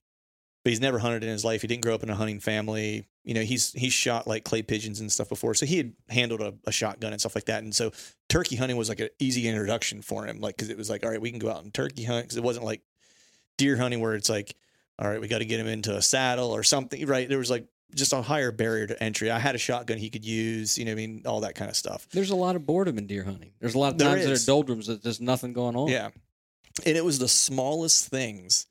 but he's never hunted in his life. He didn't grow up in a hunting family. You know, he's he's shot like clay pigeons and stuff before, so he had handled a, a shotgun and stuff like that. And so turkey hunting was like an easy introduction for him, like because it was like, all right, we can go out and turkey hunt because it wasn't like deer hunting where it's like, all right, we got to get him into a saddle or something, right? There was like just a higher barrier to entry. I had a shotgun he could use, you know, what I mean, all that kind of stuff. There's a lot of boredom in deer hunting. There's a lot of There times that is. are doldrums that there's nothing going on. Yeah. And it was the smallest things.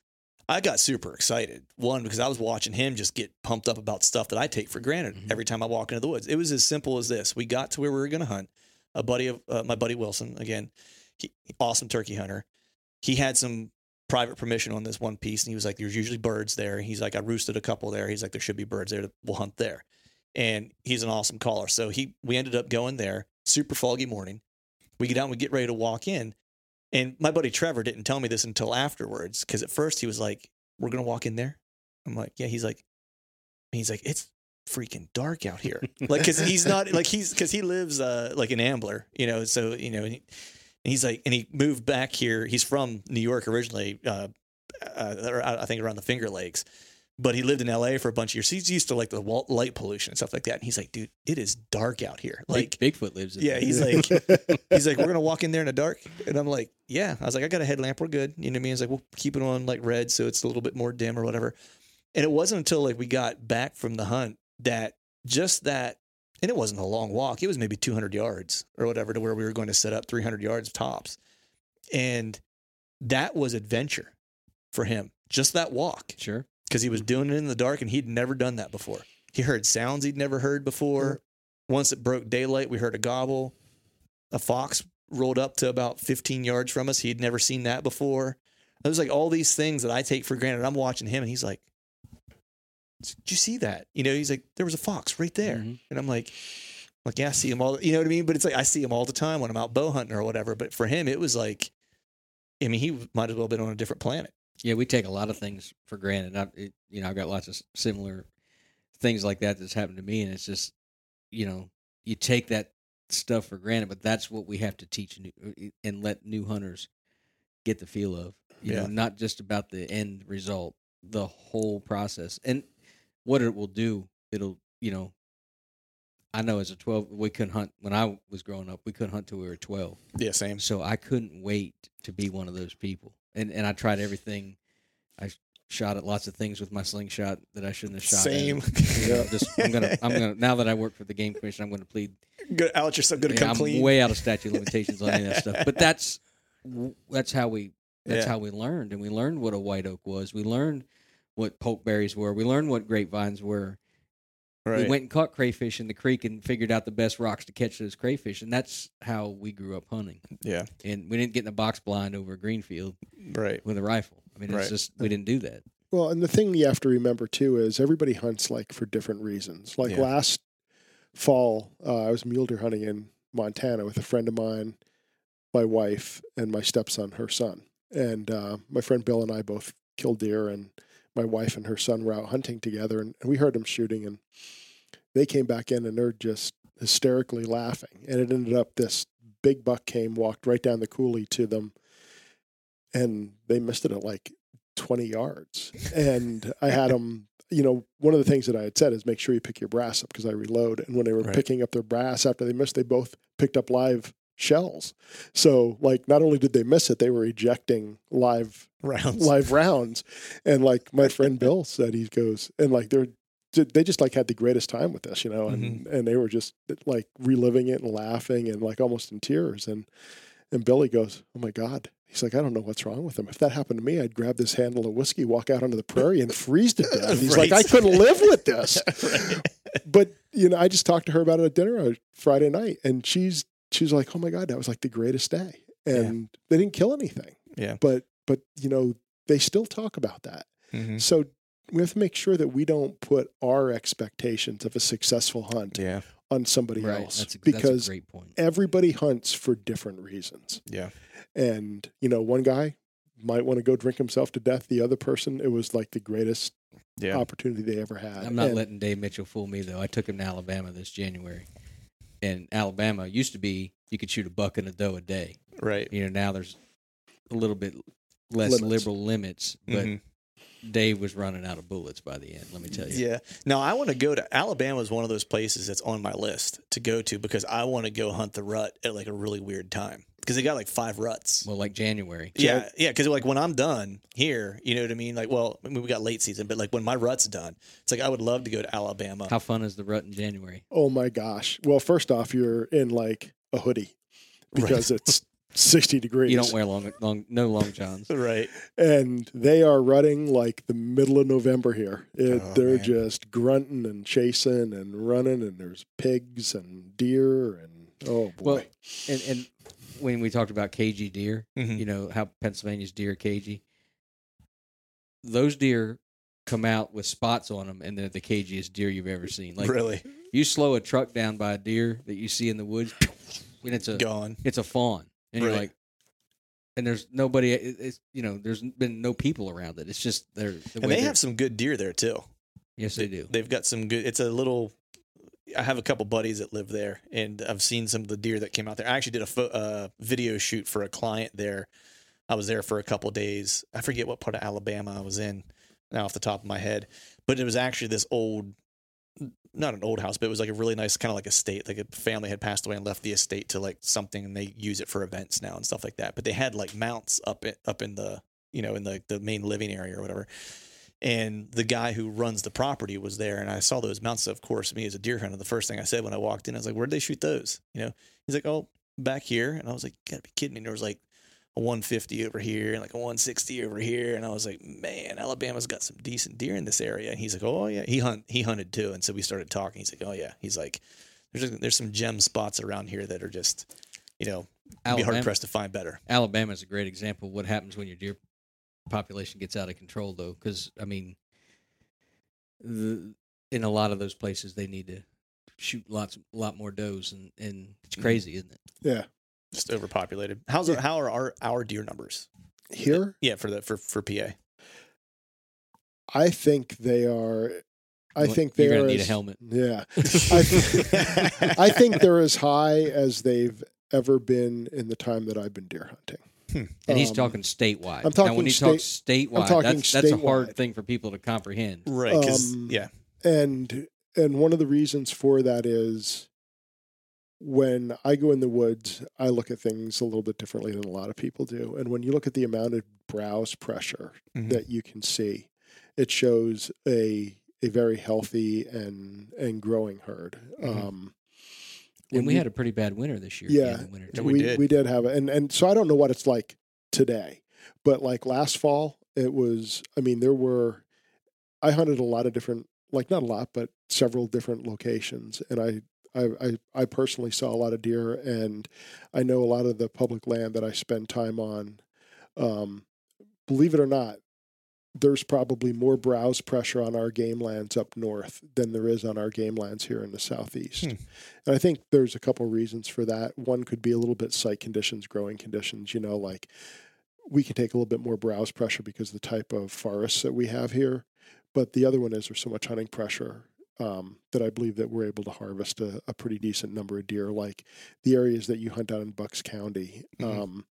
I got super excited. One, because I was watching him just get pumped up about stuff that I take for granted Mhm. every time I walk into the woods. It was as simple as this. We got to where we were going to hunt. A buddy of uh, my buddy Wilson, again, he, awesome turkey hunter. He had some private permission on this one piece, and he was like, "There's usually birds there." He's like, "I roosted a couple there." He's like, "There should be birds there. We'll hunt there." And he's an awesome caller. So he, we ended up going there. Super foggy morning. We get out and we get ready to walk in. And my buddy Trevor didn't tell me this until afterwards because at first he was like, "We're gonna walk in there." I'm like, "Yeah." He's like, he's like, "It's freaking dark out here." like, because he's not like he's because he lives uh like an Ambler, you know. So you know, and he- he's like, and he moved back here. He's from New York originally, uh, uh, I think around the Finger Lakes, but he lived in L.A. for a bunch of years. He's used to like the light pollution and stuff like that. And he's like, "Dude, it is dark out here." Like, Bigfoot lives in yeah, there. he's like, he's like, we're gonna walk in there in the dark, and I'm like, yeah. I was like, I got a headlamp, we're good. You know what I mean? He's like, we'll keep it on like red, so it's a little bit more dim or whatever. And it wasn't until like we got back from the hunt that just that, and it wasn't a long walk. It was maybe 200 yards or whatever to where we were going to set up 300 yards tops, and that was adventure for him. Just that walk sure. Because he was doing it in the dark and he'd never done that before. He heard sounds he'd never heard before. Once it broke daylight, we heard a gobble. A fox rolled up to about 15 yards from us. He'd never seen that before. It was like all these things that I take for granted. I'm watching him and he's like, Did you see that? You know, he's like, There was a fox right there. Mhm. And I'm like, like, yeah, I see him all, you know what I mean? But it's like, I see him all the time when I'm out bow hunting or whatever. But for him, it was like, I mean, he might as well have been on a different planet. Yeah, we take a lot of things for granted. I, it, you know, I've got lots of similar things like that that's happened to me, and it's just, you know, you take that stuff for granted, but that's what we have to teach new, uh, and let new hunters get the feel of. You know, not just about the end result, the whole process, and what it will do. It'll, you know, I know as a twelve, we couldn't hunt when I was growing up. We couldn't hunt till we were twelve. Yeah, same. So I couldn't wait to be one of those people. And and I tried everything. I shot at lots of things with my slingshot that I shouldn't have shot. Same. Know, just I'm gonna I'm gonna now that I work for the game commission, I'm gonna plead. Good, Alex, you're so good to Yeah, come I'm clean. way out of statute limitations on any of that stuff. But that's that's how we that's Yeah. how we learned, and we learned what a white oak was. We learned what pokeberries were. We learned what grapevines were. Right. We went and caught crayfish in the creek and figured out the best rocks to catch those crayfish, and that's how we grew up hunting. yeah. And we didn't get in a box blind over a green field Right. with a rifle. I mean, it's Right. just we didn't do that. Well, and the thing you have to remember too is everybody hunts like for different reasons. Like Yeah. last fall, uh, I was mule deer hunting in Montana with a friend of mine, my wife, and my stepson, her son. And uh, my friend Bill and I both killed deer, and my wife and her son were out hunting together, and, and we heard them shooting, and they came back in, and they're just hysterically laughing. And it ended up this big buck came, walked right down the coulee to them, and they missed it at like 20 yards. And I had them, you know, one of the things that I had said is make sure you pick your brass up because I reload. And when they were Right. picking up their brass after they missed, they both picked up live shells. So, like, not only did they miss it, they were ejecting live Rounds. live rounds. And like my friend Bill said, he goes, and like they're, they just like had the greatest time with this, you know, and, mm-hmm. and they were just like reliving it and laughing and like almost in tears. And, and Billy goes, Oh my God. He's like, I don't know what's wrong with him. If that happened to me, I'd grab this handle of whiskey, walk out onto the prairie and freeze to death. He's like, I Right. couldn't live with this. Right. But, you know, I just talked to her about it at dinner on Friday night and she's, she's like, Oh my God, that was like the greatest day. And they didn't kill anything. Yeah. But, but, you know, they still talk about that. Mhm. So we have to make sure that we don't put our expectations of a successful hunt Yeah. on somebody Right. else That's a, because that's a great point. everybody hunts for different reasons. Yeah. And, you know, one guy might want to go drink himself to death. The other person, it was like the greatest Yeah. opportunity they ever had. I'm not And- letting Dave Mitchell fool me though. I took him to Alabama this January, and Alabama used to be you could shoot a buck and a doe a day. Right. You know now there's a little bit less Limits. liberal limits, but Mhm. Dave was running out of bullets by the end. Let me tell you. Yeah. Now I want to go to Alabama is one of those places that's on my list to go to because I want to go hunt the rut at like a really weird time because they got like five ruts. Well, like January. Yeah, yeah, because like when I'm done here, you know what I mean. Like, well, I mean, we got late season, but like when my rut's done, it's like I would love to go to Alabama. How fun is the rut in January? Oh my gosh. Well, first off, you're in like a hoodie because it's 60 degrees. You don't wear long, long, no long johns. Right. and they are rutting like the middle of November here. It, Oh, they're man. just grunting and chasing and running, and there's pigs and deer and oh boy. Well, and and when we talked about cagey deer, Mhm. you know how Pennsylvania's deer are cagey. Those deer come out with spots on them, and they're the cagiest deer you've ever seen. Like really you slow a truck down by a deer that you see in the woods, and it's a gone. it's a fawn, and you're like, and there's nobody. It's you know there's been no people around it. It's just they're the And way they have some good deer there too. yes they do. They've got some good. It's a little. I have a couple buddies that live there, and I've seen some of the deer that came out there. I actually did a pho- uh, video shoot for a client there. I was there for a couple days. I forget what part of Alabama I was in now off the top of my head, but it was actually this old, not an old house, but it was like a really nice kind of like estate. Like a family had passed away and left the estate to like something, and they use it for events now and stuff like that. But they had like mounts up in, up in the you know in the the main living area or whatever and the guy who runs the property was there and I saw those mounts. Of course, me as a deer hunter, the first thing I said when I walked in, I was like, Where'd they shoot those? You know, he's like, Oh, back here. And I was like, You gotta be kidding me. And there was like a 150 over here and like a 160 over here. And I was like, Man, Alabama's got some decent deer in this area. And he's like, Oh yeah. He hunt he hunted too. And so we started talking. He's like, Oh yeah. He's like, There's there's some gem spots around here that are just, you know, Alabama, be hard pressed to find better. Alabama is a great example of what happens when your deer population gets out of control, though. Because I mean, the, in a lot of those places, they need to shoot lots, a lot more does, and and it's Mm-hmm. crazy, isn't it? yeah. Just overpopulated. How's Yeah. how are our, our deer numbers? Here, Yeah, for the for for PA. I think they are. I Well, think they you're are. gonna need a helmet. Yeah. I, th- I think they're as high as they've ever been in the time that I've been deer hunting. And he's Um, talking statewide. I'm now, when talking he state- talks statewide, talking that's, that's a hard thing for people to comprehend. Right. Um, yeah, and and one of the reasons for that is when I go in the woods, I look at things a little bit differently than a lot of people do. And when you look at the amount of browse pressure Mhm. that you can see, it shows a a very healthy and and growing herd. Mhm. Um, And when we had a pretty bad winter this year. Yeah. in the winter Yeah, we we, did. we did have it, and and so I don't know what it's like today, but like last fall, it was. I mean, there were. I hunted a lot of different, like not a lot, but several different locations, and I. I, I, I personally saw a lot of deer, and I know a lot of the public land that I spend time on. Um, believe it or not, there's probably more browse pressure on our game lands up north than there is on our game lands here in the southeast. Hmm. And I think there's a couple reasons for that. One could be a little bit site conditions, growing conditions. You know, like we can take a little bit more browse pressure because of the type of forests that we have here. But the other one is there's so much hunting pressure um, that I believe that we're able to harvest a, a pretty decent number of deer. Like the areas that you hunt out in Bucks County, Mhm. um,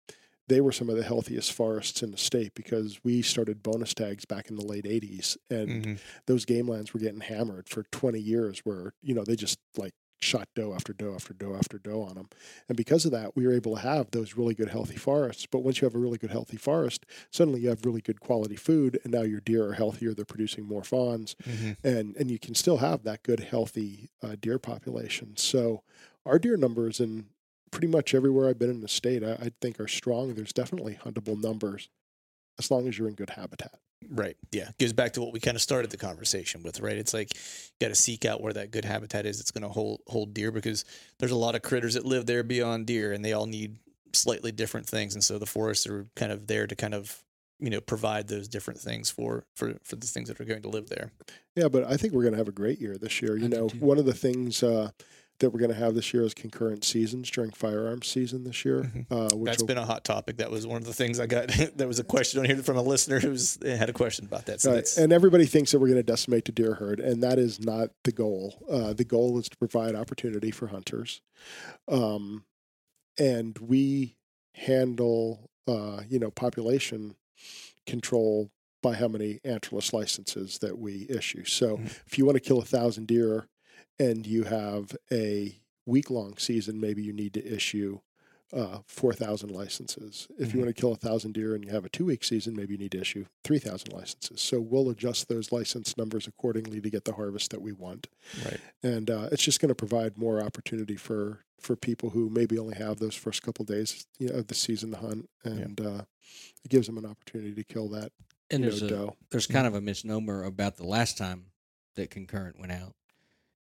they were some of the healthiest forests in the state because we started bonus tags back in the late 80s and Mhm. those game lands were getting hammered for 20 years where you know they just like shot doe after doe after doe after doe on them and because of that we were able to have those really good healthy forests but once you have a really good healthy forest suddenly you have really good quality food and now your deer are healthier they're producing more fawns Mhm. and and you can still have that good healthy uh, deer population so our deer numbers in pretty much everywhere i've been in the state I, I think are strong there's definitely huntable numbers as long as you're in good habitat Right. Yeah. Goes back to what we kind of started the conversation with, right? It's like you got to seek out where that good habitat is that's going to hold hold deer because there's a lot of critters that live there beyond deer and they all need slightly different things and so the forests are kind of there to kind of you know provide those different things for for for the things that are going to live there. Yeah, but I think we're going to have a great year this year. You I know, one of the things uh, that we're going to have this year is concurrent seasons during firearms season this year. Mhm. Uh, which That's will- been a hot topic. That was one of the things I got. there was a question on here from a listener who had a question about that. So Right. And everybody thinks that we're going to decimate the deer herd, and that is not the goal. Uh, the goal is to provide opportunity for hunters, um, and we handle, uh, you know, population control by how many antlerless licenses that we issue. So, Mhm. if you want to kill a thousand deer, and you have a week long season, maybe you need to issue uh, 4,000 licenses. If Mhm. you want to kill a thousand deer and you have a two week season, maybe you need to issue 3,000 licenses. So we'll adjust those license numbers accordingly to get the harvest that we want. right. And uh, it's just going to provide more opportunity for, for people who maybe only have those first couple days you know, of the season to hunt. And uh, it gives them an opportunity to kill that And there's know, a doe. there's kind of a misnomer about the last time that concurrent went out.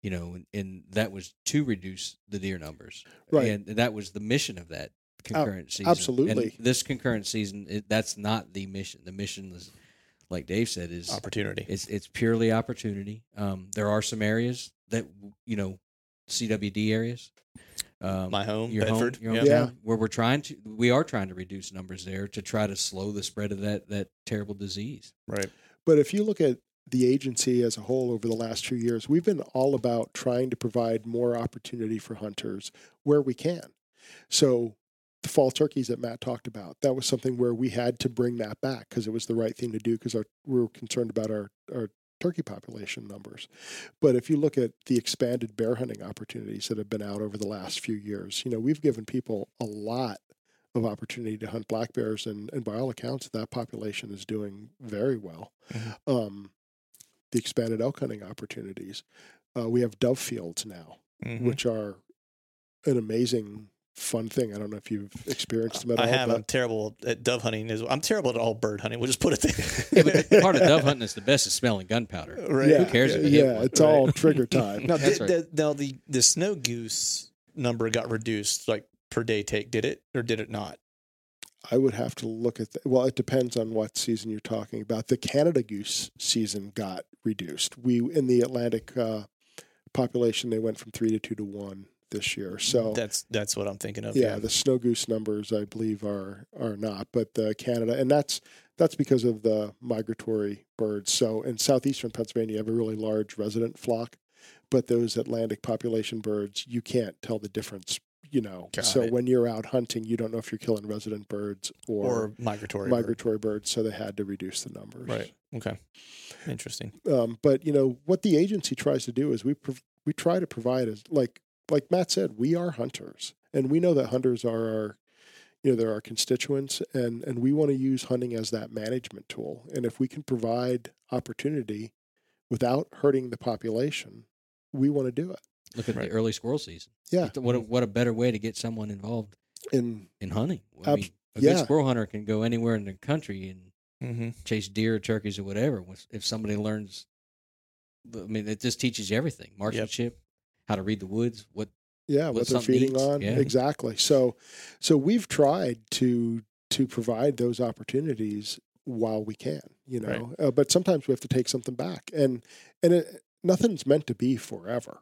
You know, and, and that was to reduce the deer numbers. Right. And that was the mission of that concurrent season. absolutely. And this concurrent season, it, that's not the mission. The mission is, like Dave said, is Opportunity. it's it's purely opportunity. Um, there are some areas that you know, CWD areas. Um, My home, your Bedford. home, your yeah. hometown, Yeah. where we're trying to, we are trying to reduce numbers there to try to slow the spread of that that terrible disease. Right. But if you look at the agency as a whole over the last few years, we've been all about trying to provide more opportunity for hunters where we can. So the fall turkeys that Matt talked about, that was something where we had to bring that back because it was the right thing to do because we were concerned about our, our turkey population numbers. But if you look at the expanded bear hunting opportunities that have been out over the last few years, you know, we've given people a lot of opportunity to hunt black bears and, and by all accounts that population is doing very well Mhm. um, the expanded elk hunting opportunities. Uh, we have dove fields now, Mhm. which are an amazing, fun thing. I don't know if you've experienced them at I all. have. but- I'm terrible at dove hunting. As I'm terrible at all bird hunting. We'll just put it there. Yeah, part of dove hunting is the best is smelling gunpowder. Right. yeah, Who cares if yeah, one? it's all trigger time. Now, That's did, the, now the the snow goose number got reduced like per day take. Did it or did it not? I would have to look at. The, well, it depends on what season you're talking about. The Canada goose season got reduced. We in the Atlantic uh, population, they went from three to two to one this year. So that's that's what I'm thinking of. yeah, the snow goose numbers I believe are are not, but the Canada and that's that's because of the migratory birds. So in southeastern Pennsylvania, you have a really large resident flock, but those Atlantic population birds, you can't tell the difference. You know, Got so it. when you're out hunting, you don't know if you're killing resident birds or, or migratory. bird. migratory birds. So they had to reduce the numbers. Right. Okay. Interesting. Um, but you know what the agency tries to do is we prov- we try to provide as like like Matt said, we are hunters, and we know that hunters are our you know they're our constituents and and we want to use hunting as that management tool and if we can provide opportunity without hurting the population we want to do it Look at Right. the early squirrel season. yeah What a, what a better way to get someone involved and in hunting. I Ab- mean, a yeah. good squirrel hunter can go anywhere in the country and Mm-hmm. chase deer, or turkeys, or whatever. If somebody learns, I mean, it just teaches you everything: marksmanship, how to read the woods, what yeah what what they're feeding on yeah. exactly so so we've tried to to provide those opportunities while we can you know uh, but sometimes we have to take something back and and it, nothing's meant to be forever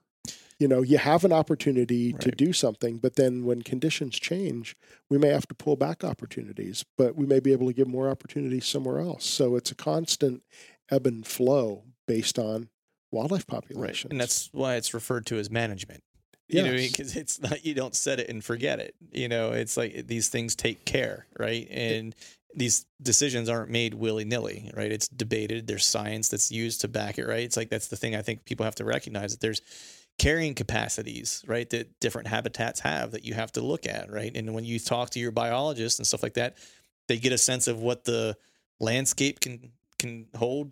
you know you have an opportunity to do something but then when conditions change we may have to pull back opportunities but we may be able to give more opportunities somewhere else so it's a constant ebb and flow based on wildlife Right. populations And that's why it's referred to as management. You know, Yes. because it's not you don't set it and forget it. You know, it's like these things take care, right? And these decisions aren't made willy nilly, right? It's debated. There's science that's used to back it, right? It's like that's the thing I think people have to recognize that there's carrying capacities, right? That different habitats have that you have to look at, right? And when you talk to your biologists and stuff like that, they get a sense of what the landscape can can hold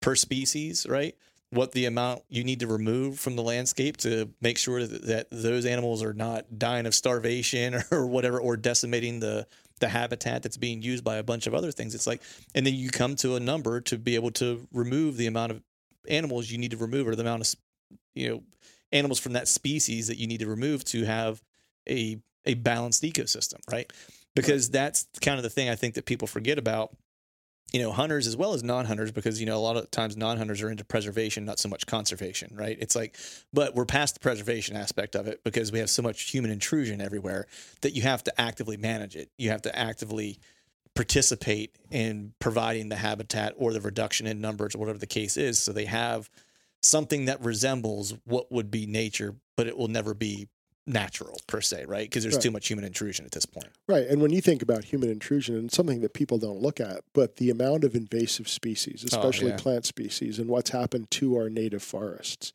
per species, right? What the amount you need to remove from the landscape to make sure that, those animals are not dying of starvation or whatever, or decimating the the habitat that's being used by a bunch of other things. It's like, and then you come to a number to be able to remove the amount of animals you need to remove, or the amount of you know animals from that species that you need to remove to have a a balanced ecosystem, right? Because that's kind of the thing I think that people forget about you know, hunters as well as non-hunters, because you know a lot of times non-hunters are into preservation, not so much conservation, right? It's like, but we're past the preservation aspect of it because we have so much human intrusion everywhere that you have to actively manage it. You have to actively participate in providing the habitat or the reduction in numbers or whatever the case is, so they have something that resembles what would be nature, but it will never be natural per se, right? Because there's Right. too much human intrusion at this point. Right. And when you think about human intrusion, and something that people don't look at, but the amount of invasive species, oh, especially yeah. plant species, and what's happened to our native forests.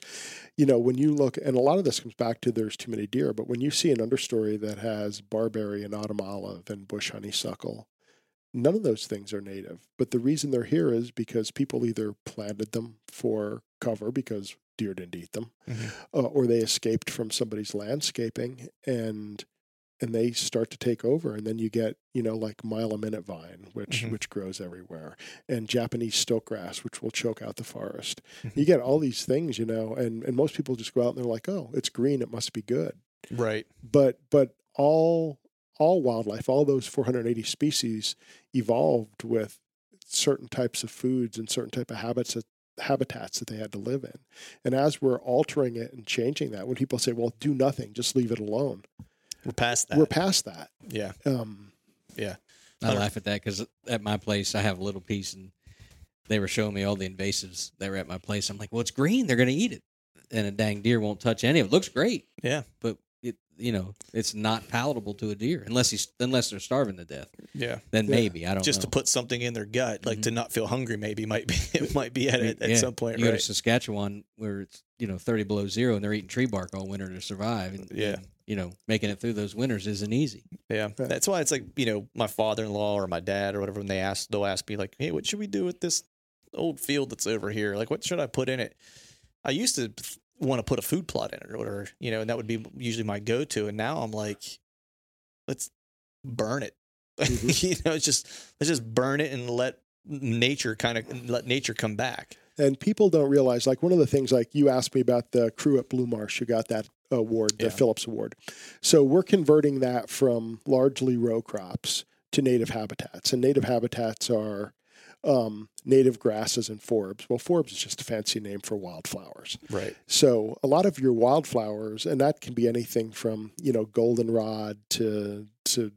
You know, when you look, and a lot of this comes back to there's too many deer, but when you see an understory that has barberry and autumn olive and bush honeysuckle, none of those things are native. But the reason they're here is because people either planted them for cover because deer didn't eat them, Mhm. uh, or they escaped from somebody's landscaping and and they start to take over and then you get you know like mile a minute vine which Mhm. which grows everywhere and japanese stilt grass which will choke out the forest Mhm. you get all these things you know and and most people just go out and they're like oh it's green it must be good Right. but but all all wildlife all those 480 species evolved with certain types of foods and certain type of habits that habitats that they had to live in and as we're altering it and changing that when people say well do nothing just leave it alone We're past that. we're past that yeah. um Yeah. I laugh at that because at my place I have a little piece, and they were showing me all the invasives that were at my place. I'm like, "Well, it's green; they're going to eat it," and a dang deer won't touch any of it. Looks great, Yeah. but it, you know, it's not palatable to a deer unless he's unless they're starving to death. Yeah. Then Yeah. maybe I don't know. Just know. to put something in their gut, like to mm-hmm. not feel hungry, maybe might be it might be at it at yeah, some point, you go to Saskatchewan where it's you know 30 below zero and they're eating tree bark all winter to survive. And, Yeah. and, you know, making it through those winters isn't easy. Yeah, Right. that's why it's like you know my father-in-law or my dad or whatever. When they ask, they'll ask me like, "Hey, what should we do with this old field that's over here? Like, what should I put in it?" I used to want to put a food plot in it or whatever, you know, and that would be usually my go-to. And now I'm like, let's burn it. Mm-hmm. you know, it's just let's just burn it and let nature kind of let nature come back. and people don't realize like one of the things like you asked me about the crew at blue marsh who got that award the Yeah. phillips award so we're converting that from largely row crops to native habitats and native habitats are um, native grasses and forbs well forbs is just a fancy name for wildflowers Right. So a lot of your wildflowers, and that can be anything from you know goldenrod to to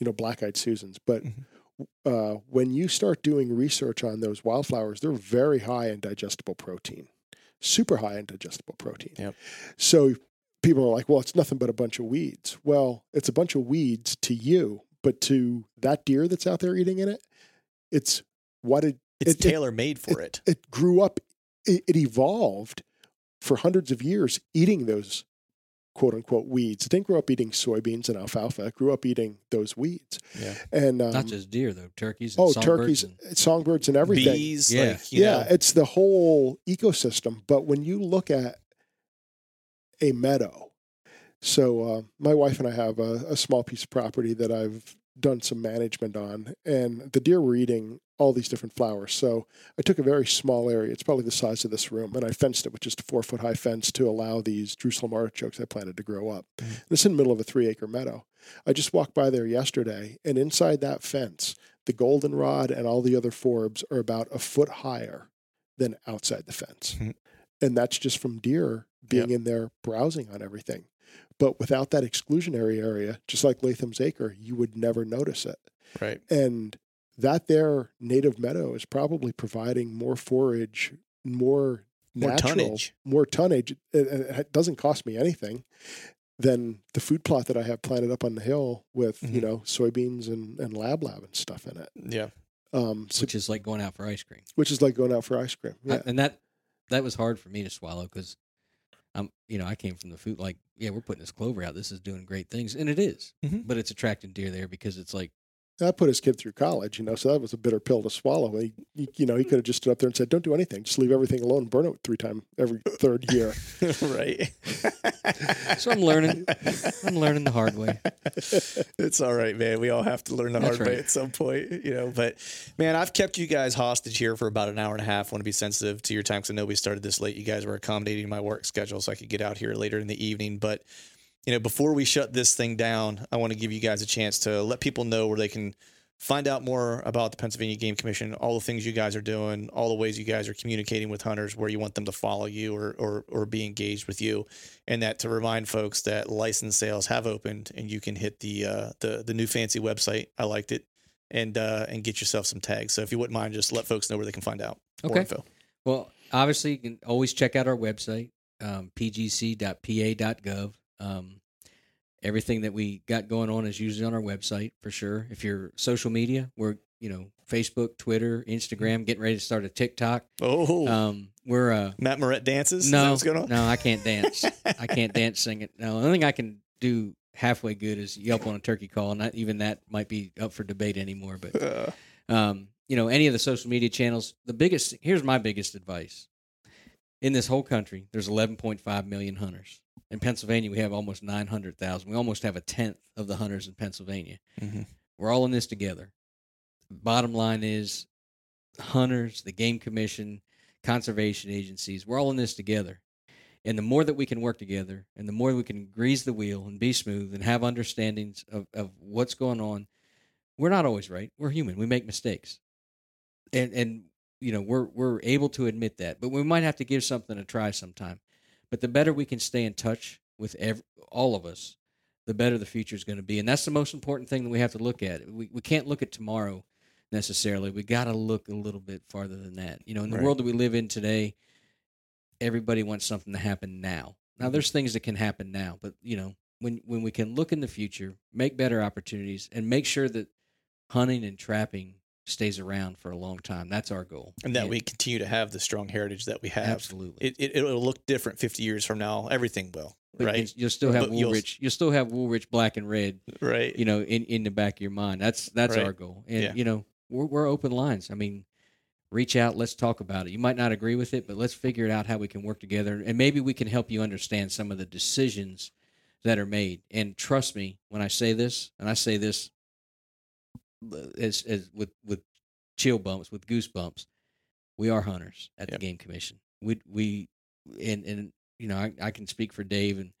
you know black-eyed Susans. But Mhm. uh, when you start doing research on those wildflowers, they're very high in digestible protein, super high in digestible protein. Yep. So people are like, "Well, it's nothing but a bunch of weeds." Well, it's a bunch of weeds to you, but to that deer that's out there eating in it, it's what it It's It- it- tailor made for it. it grew up it, it evolved for hundreds of years eating those quote unquote weeds. It didn't grow up eating soybeans and alfalfa. It grew up eating those weeds. Yeah. And um, Not just deer though, turkeys. And oh, songbirds turkeys, and- songbirds, and everything. Bees, Yeah. like, you yeah, know, it's the whole ecosystem. But when you look at a meadow, so uh, my wife and I have a, a small piece of property that I've done some management on, and the deer were eating all these different flowers. So I took a very small area; it's probably the size of this room, and I fenced it with just a four foot high fence to allow these Jerusalem artichokes I planted to grow up. Mhm. This is in the middle of a three acre meadow. I just walked by there yesterday, and inside that fence, the goldenrod and all the other forbs are about a foot higher than outside the fence. Mhm. And that's just from deer being in there browsing on everything. But without that exclusionary area, just like Latham's Acre, you would never notice it. right. And that there native meadow is probably providing more forage, more More natural, tonnage. more tonnage. It, it it doesn't cost me anything than the food plot that I have planted up on the hill with you Mhm. know soybeans and, and lablab and stuff in it. Yeah. Um, so, which is like going out for ice cream. which is like going out for ice cream. I- Yeah, and that that was hard for me to swallow because I'm you know I came from the food like yeah we're putting this clover out this is doing great things and it is, Mhm. but it's attracting deer there because it's like that put his kid through college. You know, so that was a bitter pill to swallow. He, he- you know, he could have just stood up there and said, "Don't do anything. Just leave everything alone. Burn it three times every third year." right. So I'm learning. I'm learning the hard way. it's all right, man. We all have to learn the That's hard way at some point, you know. But man, I've kept you guys hostage here for about an hour and a half. want to be sensitive to your time because I know we started this late. You guys were accommodating my work schedule so I could get out here later in the evening. But you know, before we shut this thing down, I want to give you guys a chance to let people know where they can find out more about the Pennsylvania Game Commission, all the things you guys are doing, all the ways you guys are communicating with hunters, where you want them to follow you or or, or be engaged with you, and that to remind folks that license sales have opened and you can hit the uh, the the new fancy website. I liked it, and uh, and get yourself some tags. So if you wouldn't mind, just let folks know where they can find out more info. Well, obviously, you can always check out our website, um, pgc.pa.gov. Um, everything that we got going on is usually on our website for sure. If you're social media, we're you know Facebook, Twitter, Instagram, getting ready to start a TikTok. Oh, Um, we're uh, Matt Morrett dances. No, what's going on? no, I can't dance. I can't dance, sing it. No, the only thing I can do halfway good is yelp on a turkey call, and not even that might be up for debate anymore. But Uh, um, you know, any of the social media channels. The biggest here's my biggest advice. In this whole country, there's 11.5 million hunters. In Pennsylvania, we have almost 900,000. We almost have a tenth of the hunters in Pennsylvania. Mhm. We're all in this together. Bottom line is, hunters, the game commission, conservation agencies, we're all in this together. And the more that we can work together, and the more we can grease the wheel and be smooth and have understandings of, of what's going on, we're not always right. We're human. We make mistakes, and and you know we're we're able to admit that. But we might have to give something a try sometime. But the better we can stay in touch with ev all of us, the better the future is going to be. And that's the most important thing that we have to look at. We we can't look at tomorrow necessarily. We got to look a little bit farther than that. You know, in the Right. world that we live in today, everybody wants something to happen now. Now mm-hmm. there's things that can happen now, but you know, when when we can look in the future, make better opportunities and make sure that hunting and trapping stays around for a long time. That's our goal. and that we continue to have the strong heritage that we have. absolutely It, it it'll look different 50 years from now. Everything will, But right? you- You'll still have But you'll- Woolrich. You'll still have Woolrich black and red. right. You know, in, in the back of your mind. That's that's Right. our goal. And Yeah. you know, we're we're open lines. I mean, reach out. Let's talk about it. You might not agree with it, but let's figure it out how we can work together, and maybe we can help you understand some of the decisions that are made. And trust me when I say this, and I say this as as with with chill bumps, with goosebumps. We are hunters at Yep. the game commission. We we and and you know I, I can speak for Dave and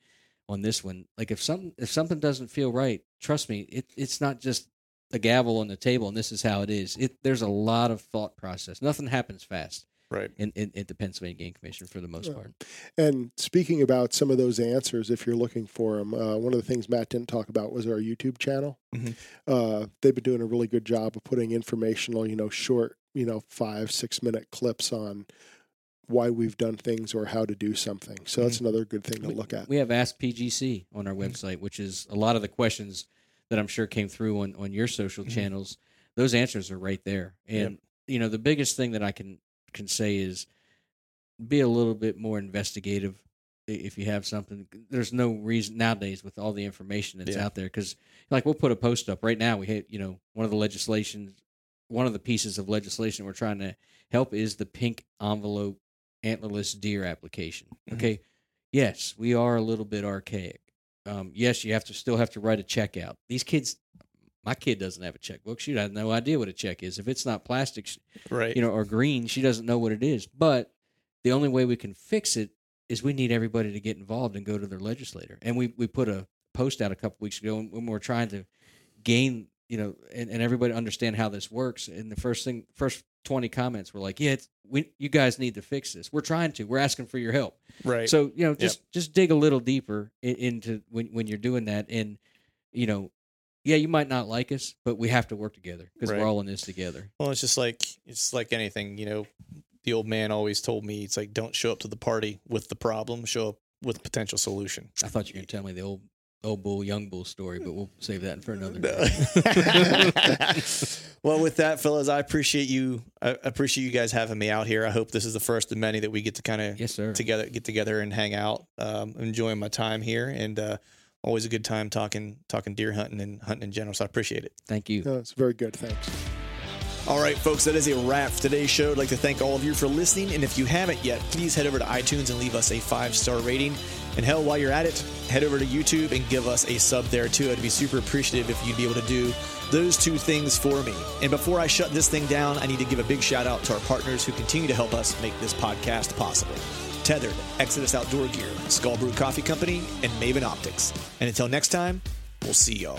on this one. Like if something if something doesn't feel right, trust me, it it's not just a gavel on the table and this is how it is. It there's a lot of thought process. Nothing happens fast right. in, in at the Pennsylvania Game Commission for the most Yeah. part. And speaking about some of those answers, if you're looking for them, uh, one of the things Matt didn't talk about was our YouTube channel. Mhm. Uh, they've been doing a really good job of putting informational, you know, short, you know, five, six minute clips on why we've done things or how to do something. So that's another good thing to We- look at. We have Ask PGC on our website, which is a lot of the questions that I'm sure came through on, on your social Mhm. channels. Those answers are right there. And you know, the biggest thing that I can can say is be a little bit more investigative if you have something. There's no reason nowadays with all the information that's Yeah. out there because like we'll put a post up right now. We hit you know one of the legislation, one of the pieces of legislation we're trying to help is the pink envelope antlerless deer application. Mhm. Okay, yes, we are a little bit archaic. Um, yes, you have to still have to write a check out. These kids, my kid doesn't have a checkbook. She has no idea what a check is. If it's not plastic, Right. you know, or green, she doesn't know what it is. But the only way we can fix it is we need everybody to get involved and go to their legislator. And we we put a post out a couple weeks ago when we we're trying to gain, you know, and, and everybody understand how this works. And the first thing, first twenty comments were like, "Yeah, it's, we you guys need to fix this. We're trying to. We're asking for your help." right. So you know, just just dig a little deeper in, into when when you're doing that, and you know, yeah, you might not like us, but we have to work together because Right. we're all in this together. Well, it's just like it's like anything, you know. The old man always told me, it's like don't show up to the party with the problem, show up with a potential solution. I thought you were going to tell me the old old bull, young bull story, but we'll save that for another day. well, with that, fellas, I appreciate you. I appreciate you guys having me out here. I hope this is the first of many that we get to kind of yes, sir. together, get together and hang out. Um, enjoying my time here, and uh, always a good time talking talking deer hunting and hunting in general. So I appreciate it. Thank you. No, it's very good. Thanks. All right, folks, that is a wrap for today's show. I'd like to thank all of you for listening. And if you haven't yet, please head over to iTunes and leave us a five star rating. And hell, while you're at it, head over to YouTube and give us a sub there too. I'd be super appreciative if you'd be able to do those two things for me. And before I shut this thing down, I need to give a big shout out to our partners who continue to help us make this podcast possible. Tethered, Exodus Outdoor Gear, Skull Brew Coffee Company, and Maven Optics. And until next time, we'll see y'all.